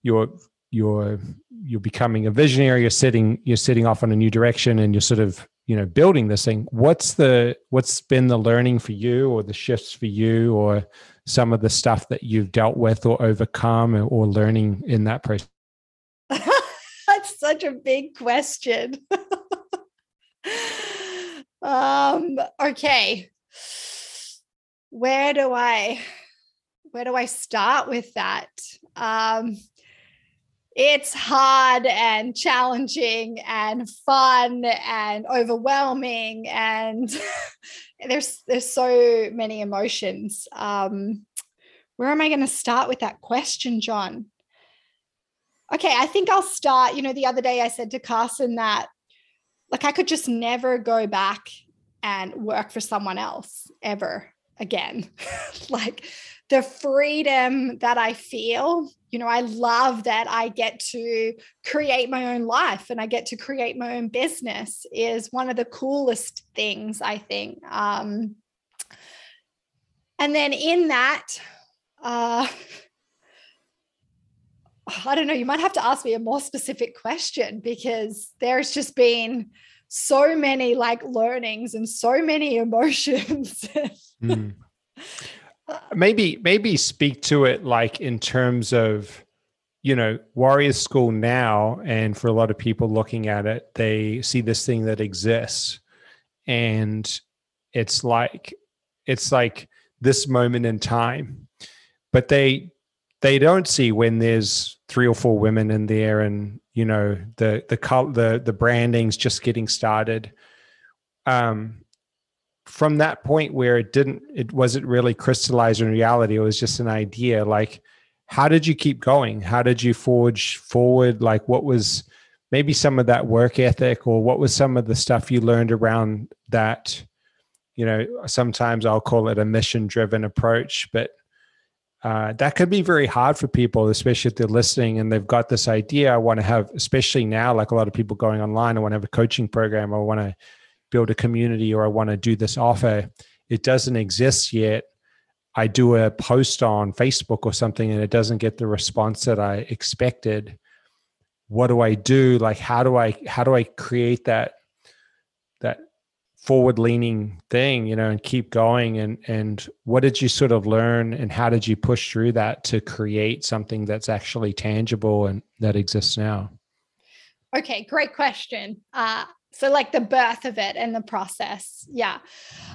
you're you're you're becoming a visionary you're setting you're setting off on a new direction and you're sort of you know building this thing. What's the what's been the learning for you or the shifts for you or some of the stuff that you've dealt with or overcome or learning in that process? That's such a big question. Um okay. Where do i where do i start with that? Um it's hard and challenging and fun and overwhelming and there's there's so many emotions um where am i going to start with that question john okay i think i'll start you know the other day i said to carson that like i could just never go back and work for someone else ever again like the freedom that I feel. You know, I love that I get to create my own life and I get to create my own business is one of the coolest things, I think. Um, and then in that, uh, I don't know, you might have to ask me a more specific question because there's just been so many like learnings and so many emotions. mm maybe maybe speak to it like in terms of you know warrior school now and for a lot of people looking at it they see this thing that exists. And it's like it's like this moment in time. But they they don't see when there's three or four women in there and you know the the the the branding's just getting started. Um from that point where it didn't it wasn't really crystallized in reality it was just an idea like how did you keep going? How did you forge forward? Like what was maybe some of that work ethic or what was some of the stuff you learned around that? You know sometimes i'll call it a mission driven approach but uh, that could be very hard for people especially if they're listening and they've got this idea i want to have especially now like a lot of people going online i want to have a coaching program i want to build a community or I want to do this offer. It doesn't exist yet. I do a post on Facebook or something and it doesn't get the response that I expected. What do I do? Like how do I how do I create that that forward leaning thing, you know, and keep going and and what did you sort of learn and how did you push through that to create something that's actually tangible and that exists now? Okay, great question. Uh, so like the birth of it and the process yeah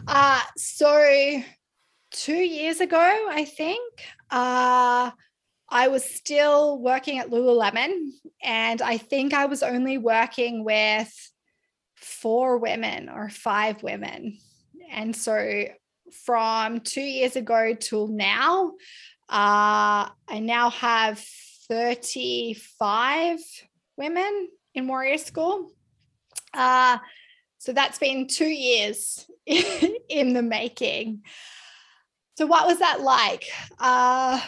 uh so two years ago i think uh I was still working at Lululemon, and I think I was only working with four women or five women. And so from two years ago till now, uh, I now have 35 women in Warrior School. Uh, so that's been two years in the making. So what was that like? Uh,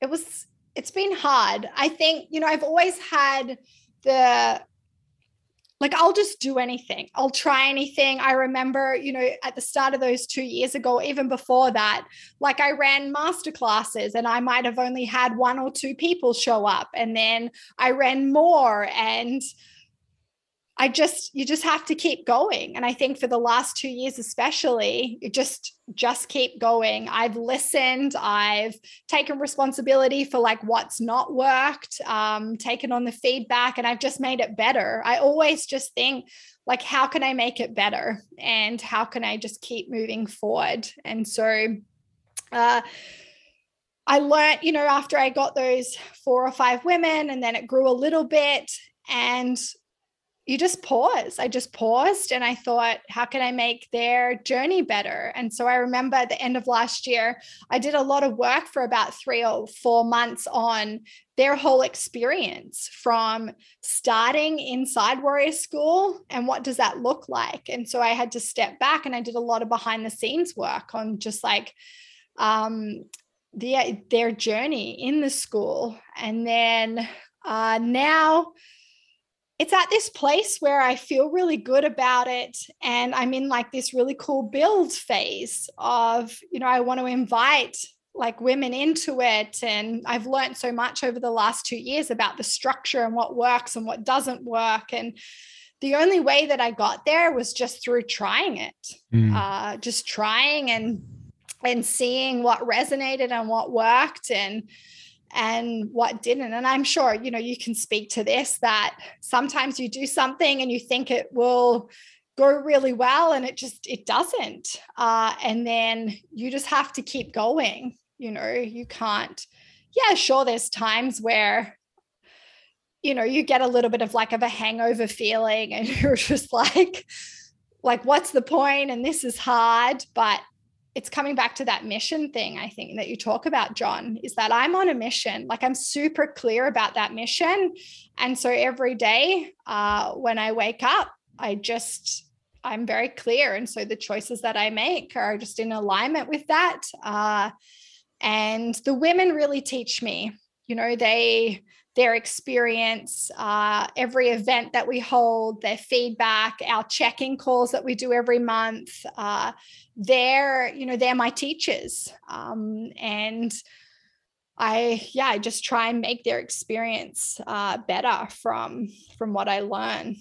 it was. It's been hard. I think you know I've always had the like I'll just do anything. I'll try anything. I remember, you know, at the start of those 2 years ago, even before that, like I ran master classes and I might have only had one or two people show up and then I ran more and I just you just have to keep going. And I think for the last 2 years especially you just just keep going. I've listened. I've taken responsibility for like what's not worked um taken on the feedback and I've just made it better. I always just think like how can I make it better? And how can I just keep moving forward? And so uh I learned, you know, after I got those four or five women, and then it grew a little bit. And you just pause. I just paused and I thought, how can I make their journey better? And so I remember at the end of last year, I did a lot of work for about three or four months on their whole experience from starting inside Warrior School and what does that look like? And so I had to step back and I did a lot of behind the scenes work on just like um, the, their journey in the school. And then uh, now, it's at this place where I feel really good about it. And I'm in like this really cool build phase of, you know, I want to invite like women into it and i've learned so much over the last two years about the structure and what works and what doesn't work and the only way that i got there was just through trying it mm. uh, just trying and and seeing what resonated and what worked and and what didn't. And i'm sure you know you can speak to this that sometimes you do something and you think it will go really well and it just it doesn't. Uh, and then you just have to keep going you know you can't yeah sure there's times where you know you get a little bit of like of a hangover feeling and you're just like like what's the point? And this is hard but it's coming back to that mission thing i think that you talk about john is that i'm on a mission. Like i'm super clear about that mission. And so every day uh, when i wake up i just i'm very clear. And so the choices that i make are just in alignment with that. Uh, and the women really teach me you know they their experience, uh, every event that we hold, their feedback, our check-in calls that we do every month. Uh, they're, you know, they're my teachers, um, and I, yeah, I just try and make their experience uh, better from from what I learn.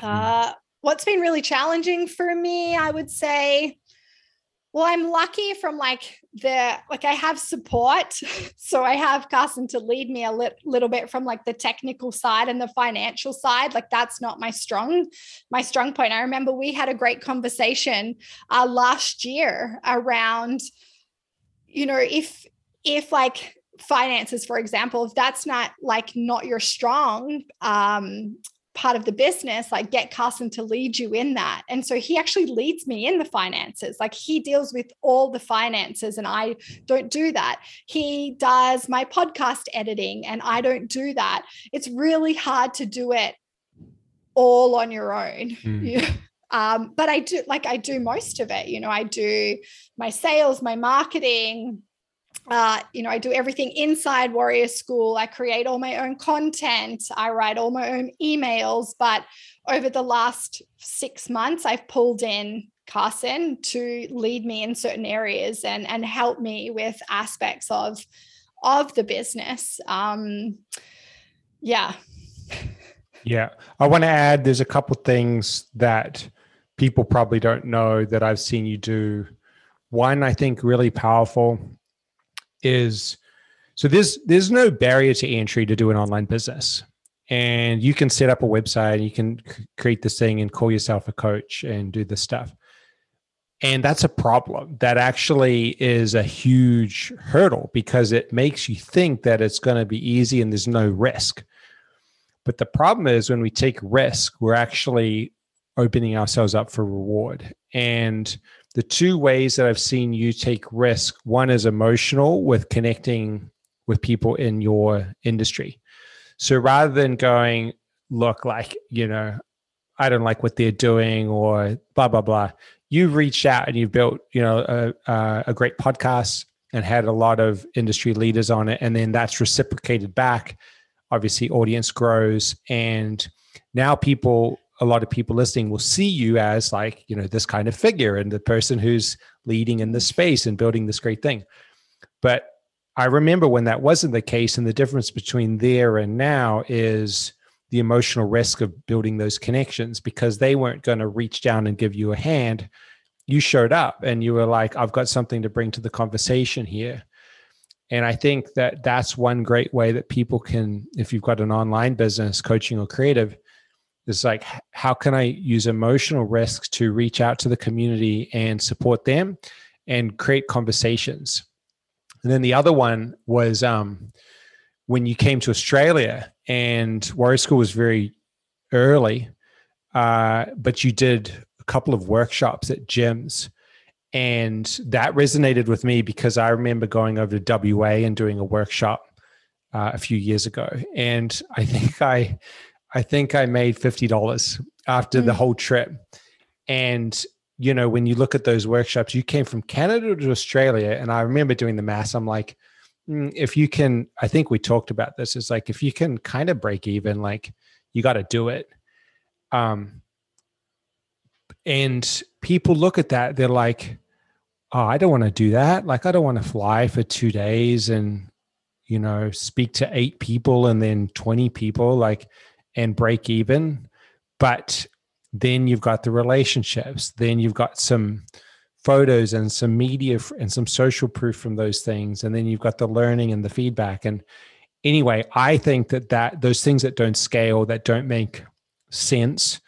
Hmm. Uh, what's been really challenging for me, I would say, well, I'm lucky from like the like I have support. So I have Carson to lead me a li- little bit from like the technical side and the financial side. Like that's not my strong my strong point. I remember we had a great conversation uh, last year around you know if if like finances for example if that's not like not your strong um part of the business, like get Carson to lead you in that. And so he actually leads me in the finances. Like he deals with all the finances and I don't do that. He does my podcast editing and I don't do that. It's really hard to do it all on your own. Mm. um, but I do like I do most of it. You know, I do my sales, my marketing, uh, you know, I do everything inside Warrior School. I create all my own content. I write all my own emails. But over the last six months, I've pulled in Carson to lead me in certain areas and and help me with aspects of of the business. Um, yeah. Yeah, I want to add. There's a couple things that people probably don't know that I've seen you do. One, I think, really powerful is so there's there's no barrier to entry to do an online business. And you can set up a website you can create this thing and call yourself a coach and do this stuff. And that's a problem. That actually is a huge hurdle because it makes you think that it's going to be easy and there's no risk. But the problem is when we take risk we're actually opening ourselves up for reward. And the two ways that I've seen you take risk one is emotional with connecting with people in your industry. So rather than going, look, like, you know, I don't like what they're doing or blah, blah, blah, you've reached out and you've built, you know, a, a great podcast and had a lot of industry leaders on it. And then that's reciprocated back. Obviously, audience grows. And now people a lot of people listening will see you as like you know this kind of figure and the person who's leading in the space and building this great thing. But i remember when that wasn't the case and the difference between there and now is the emotional risk of building those connections because they weren't going to reach down and give you a hand. You showed up and you were like i've got something to bring to the conversation here. And i think that that's one great way that people can if you've got an online business coaching or creative is like how can i use emotional risks to reach out to the community and support them and create conversations? And then the other one was um, when you came to australia and warrior school was very early uh, but you did a couple of workshops at gyms. And that resonated with me because i remember going over to wa and doing a workshop uh, a few years ago. And i think i I think I made $50 after mm. the whole trip. And, you know, when you look at those workshops, you came from Canada to Australia. And I remember doing the math. I'm like, mm, if you can, I think we talked about this. It's like, if you can kind of break even, like you got to do it. Um, and people look at that, they're like, oh, I don't want to do that. Like, I don't want to fly for two days and, you know, speak to eight people and then 20 people, like, and break even. But then you've got the relationships, then you've got some photos and some media and some social proof from those things. And then you've got the learning and the feedback. And anyway, I think that that those things that don't scale, that don't make sense,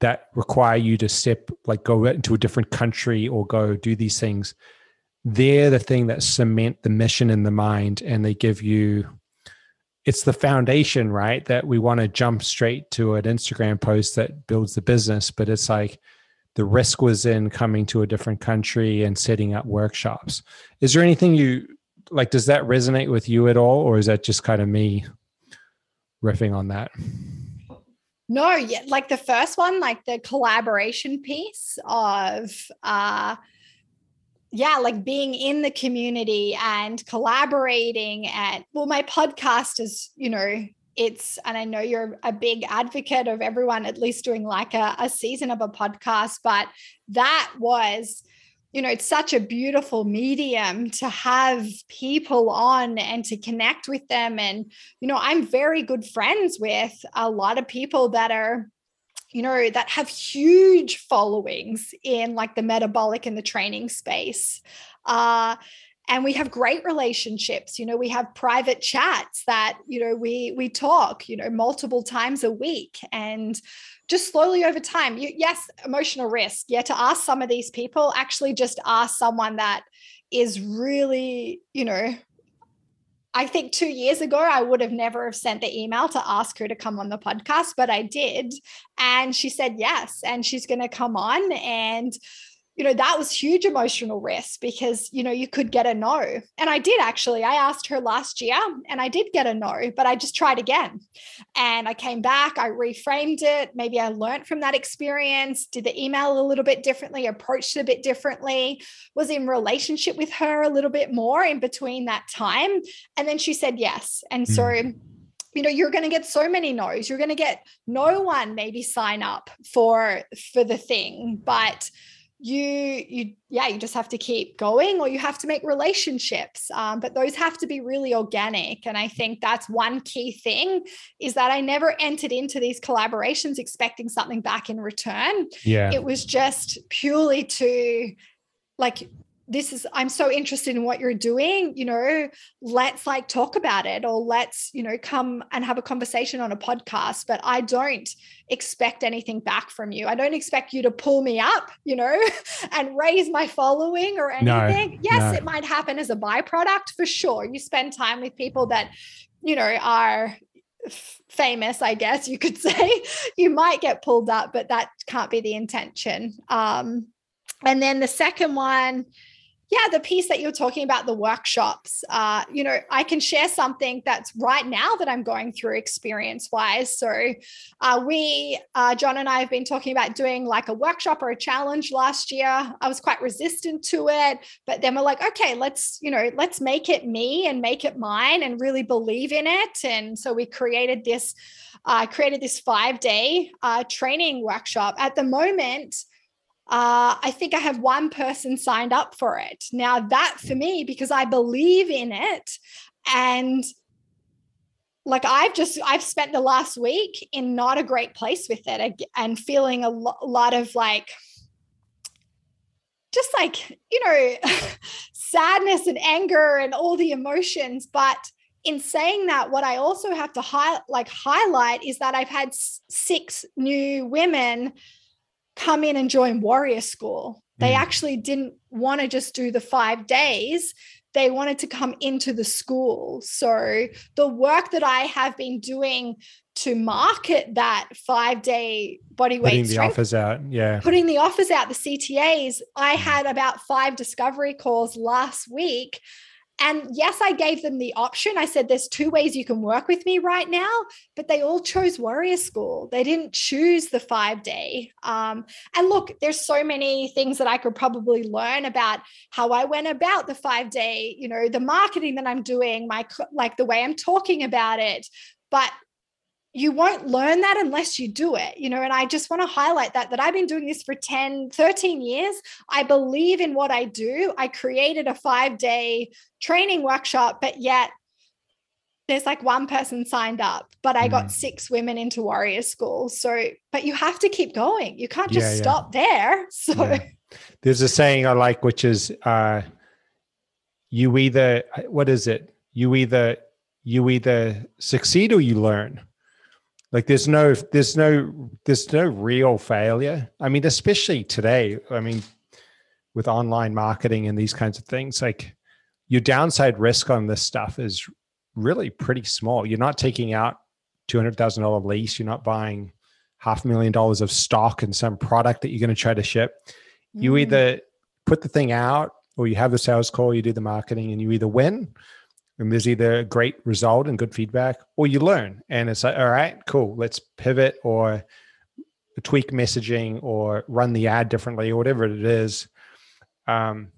that require you to step like go into a different country or go do these things they're the thing that cement the mission in the mind and they give you it's the foundation right that we want to jump straight to an instagram post that builds the business but it's like the risk was in coming to a different country and setting up workshops. Is there anything you like does that resonate with you at all or is that just kind of me riffing on that? No, yeah, like the first one, like the collaboration piece of uh yeah, like being in the community and collaborating and well, my podcast is, you know, it's and I know you're a big advocate of everyone at least doing like a, a season of a podcast, but that was you know, it's such a beautiful medium to have people on and to connect with them. And, you know, I'm very good friends with a lot of people that are, you know, that have huge followings in like the metabolic and the training space. Uh, and we have great relationships. You know we have private chats that you know we we talk you know multiple times a week and just slowly over time. You yes emotional risk. Yeah to ask some of these people actually just ask someone that is really you know I think two years ago, I would have never have sent the email to ask her to come on the podcast, but I did. And she said yes. And she's going to come on. And you know, that was huge emotional risk because, you know, you could get a no. And I did actually. I asked her last year and I did get a no, but I just tried again. And I came back, I reframed it. Maybe I learned from that experience, did the email a little bit differently, approached it a bit differently, was in relationship with her a little bit more in between that time. And then she said yes. And mm. so, you know you're going to get so many no's you're going to get no one maybe sign up for for the thing but you you yeah you just have to keep going or you have to make relationships um, but those have to be really organic and i think that's one key thing is that i never entered into these collaborations expecting something back in return. Yeah. It was just purely to like this is i'm so interested in what you're doing you know let's like talk about it or let's you know come and have a conversation on a podcast but i don't expect anything back from you. I don't expect you to pull me up you know and raise my following or anything. No, yes no. it might happen as a byproduct for sure. You spend time with people that you know are famous i guess you could say. You might get pulled up but that can't be the intention. Um and then the second one yeah, the piece that you're talking about, the workshops, uh, you know, I can share something that's right now that I'm going through experience wise. So, uh, we, uh, John and I have been talking about doing like a workshop or a challenge last year. I was quite resistant to it, but then we're like, okay, let's, you know, let's make it me and make it mine and really believe in it. And so we created this, uh, created this five day uh, training workshop. At the moment, uh, I think I have one person signed up for it. Now, that for me, because I believe in it and like I've just I've spent the last week in not a great place with it and feeling a lot of like just like you know sadness and anger and all the emotions but in saying that what I also have to like highlight is that I've had six new women come in and join warrior school. They mm. actually didn't want to just do the five days. They wanted to come into the school. So the work that I have been doing to market that five day body weight putting the offers out yeah putting the offers out the ctas i mm. had about five discovery calls last week and yes, I gave them the option. I said, there's two ways you can work with me right now, but they all chose Warrior School. They didn't choose the five day. Um, and look, there's so many things that I could probably learn about how I went about the five day, you know, the marketing that I'm doing, my like the way I'm talking about it. But you won't learn that unless you do it you know and i just want to highlight that that i've been doing this for 10 13 years. I believe in what i do. I created a 5 day training workshop but yet there's like one person signed up but i got mm. six women into warrior school. So but you have to keep going. You can't just yeah, yeah. stop there. So yeah. there's a saying i like which is uh you either what is it? You either you either succeed or you learn like there's no there's no there's no real failure. I mean especially today i mean with online marketing and these kinds of things like your downside risk on this stuff is really pretty small. You're not taking out $200000 lease. You're not buying half a million dollars of stock in some product that you're going to try to ship. Mm. you either put the thing out or you have the sales call you do the marketing and you either win and there's either a great result and good feedback or you learn and it's like all right cool let's pivot or tweak messaging or run the ad differently or whatever it is. Um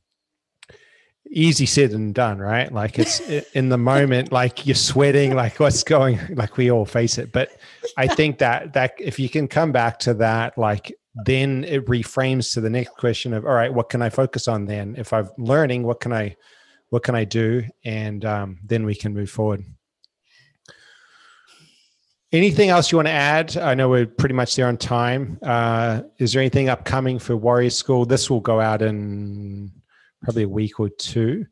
easy said and done right? Like it's in the moment like you're sweating like what's going like we all face it. But i think that that if you can come back to that like then it reframes to the next question of all right what can i focus on then? If i'm learning what can i what can I do? And um, then we can move forward. Anything else you want to add? I know we're pretty much there on time. Uh, is there anything upcoming for Warrior School? This will go out in probably a week or two.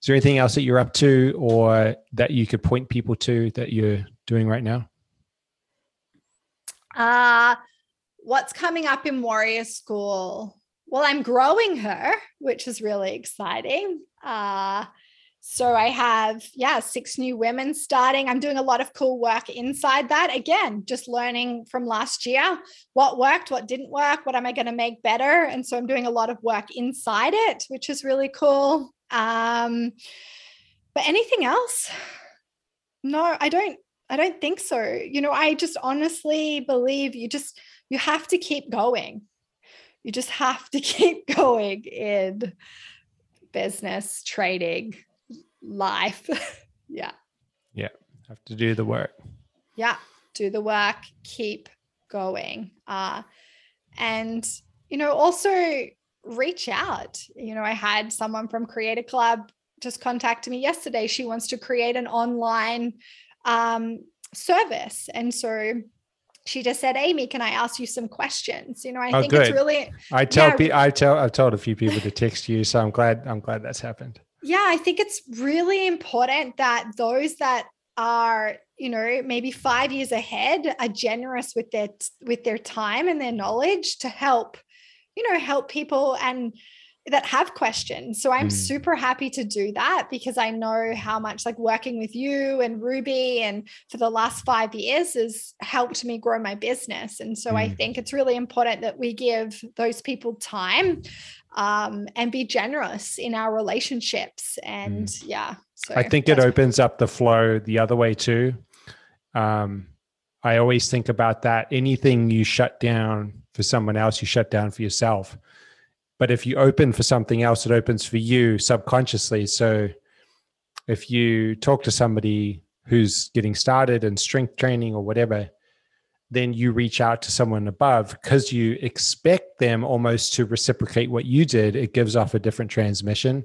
Is there anything else that you're up to or that you could point people to that you're doing right now? Uh, what's coming up in Warrior School? Well, I'm growing her, which is really exciting. Uh, so I have, yeah, six new women starting. I'm doing a lot of cool work inside that. Again, just learning from last year what worked, what didn't work, what am I going to make better. And so I'm doing a lot of work inside it, which is really cool. Um, but anything else? No, I don't. I don't think so. You know, I just honestly believe you just you have to keep going. You just have to keep going in business, trading, life. yeah. Yeah. Have to do the work. Yeah. Do the work, keep going. Uh, and, you know, also reach out. You know, I had someone from Creator Club just contacted me yesterday. She wants to create an online um, service. And so she just said, Amy, can I ask you some questions? You know, I oh, think good. it's really I tell yeah, I tell I've told a few people to text you. So I'm glad I'm glad that's happened. Yeah, I think it's really important that those that are, you know, maybe five years ahead are generous with their with their time and their knowledge to help, you know, help people and that have questions. So I'm mm. super happy to do that because I know how much like working with you and Ruby and for the last five years has helped me grow my business. And so mm. I think it's really important that we give those people time um, and be generous in our relationships. And mm. yeah. So I think it opens up the flow the other way too. Um, I always think about that. Anything you shut down for someone else, you shut down for yourself but if you open for something else, it opens for you subconsciously. So if you talk to somebody who's getting started in strength training or whatever, then you reach out to someone above because you expect them almost to reciprocate what you did. It gives off a different transmission.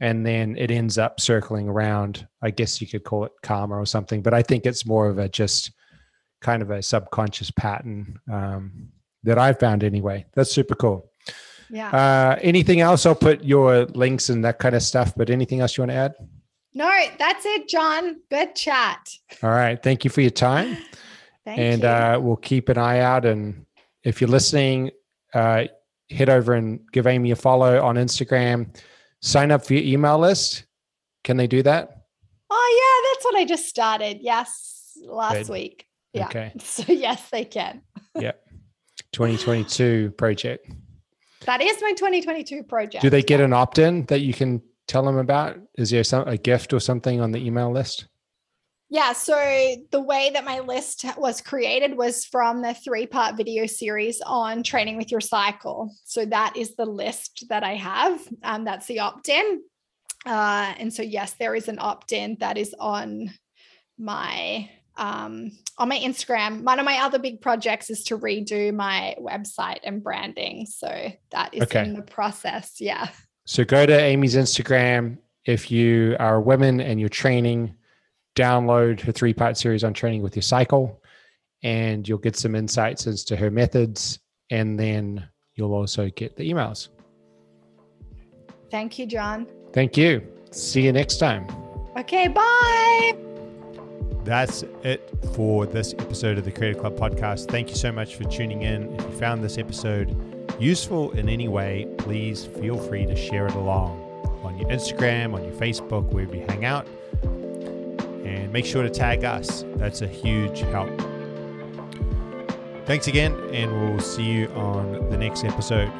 And then it ends up circling around. I guess you could call it karma or something, but I think it's more of a just kind of a subconscious pattern um, that I've found anyway. That's super cool. Yeah. Uh, anything else? I'll put your links and that kind of stuff, but anything else you want to add? No, that's it, John. Good chat. All right. Thank you for your time. Thank and you. Uh, we'll keep an eye out. And if you're listening, uh, head over and give Amy a follow on Instagram. Sign up for your email list. Can they do that? Oh, yeah. That's what I just started. Yes. Last Good. week. Yeah. Okay. So, yes, they can. yep. 2022 project. That is my 2022 project. Do they get an opt in that you can tell them about? Is there some a gift or something on the email list? Yeah, so the way that my list was created was from the three part video series on training with your cycle. So that is the list that I have. Um, that's the opt in. Uh, and so, yes, there is an opt in that is on my um, on my Instagram. One of my other big projects is to redo my website and branding. So that is okay. in the process. Yeah. So go to Amy's Instagram. If you are a woman and you're training, download her three part series on training with your cycle, and you'll get some insights as to her methods. And then you'll also get the emails. Thank you, John. Thank you. See you next time. Okay, bye. That's it for this episode of the Creative Club podcast. Thank you so much for tuning in. If you found this episode useful in any way, please feel free to share it along on your Instagram, on your Facebook, wherever you hang out. And make sure to tag us. That's a huge help. Thanks again, and we'll see you on the next episode.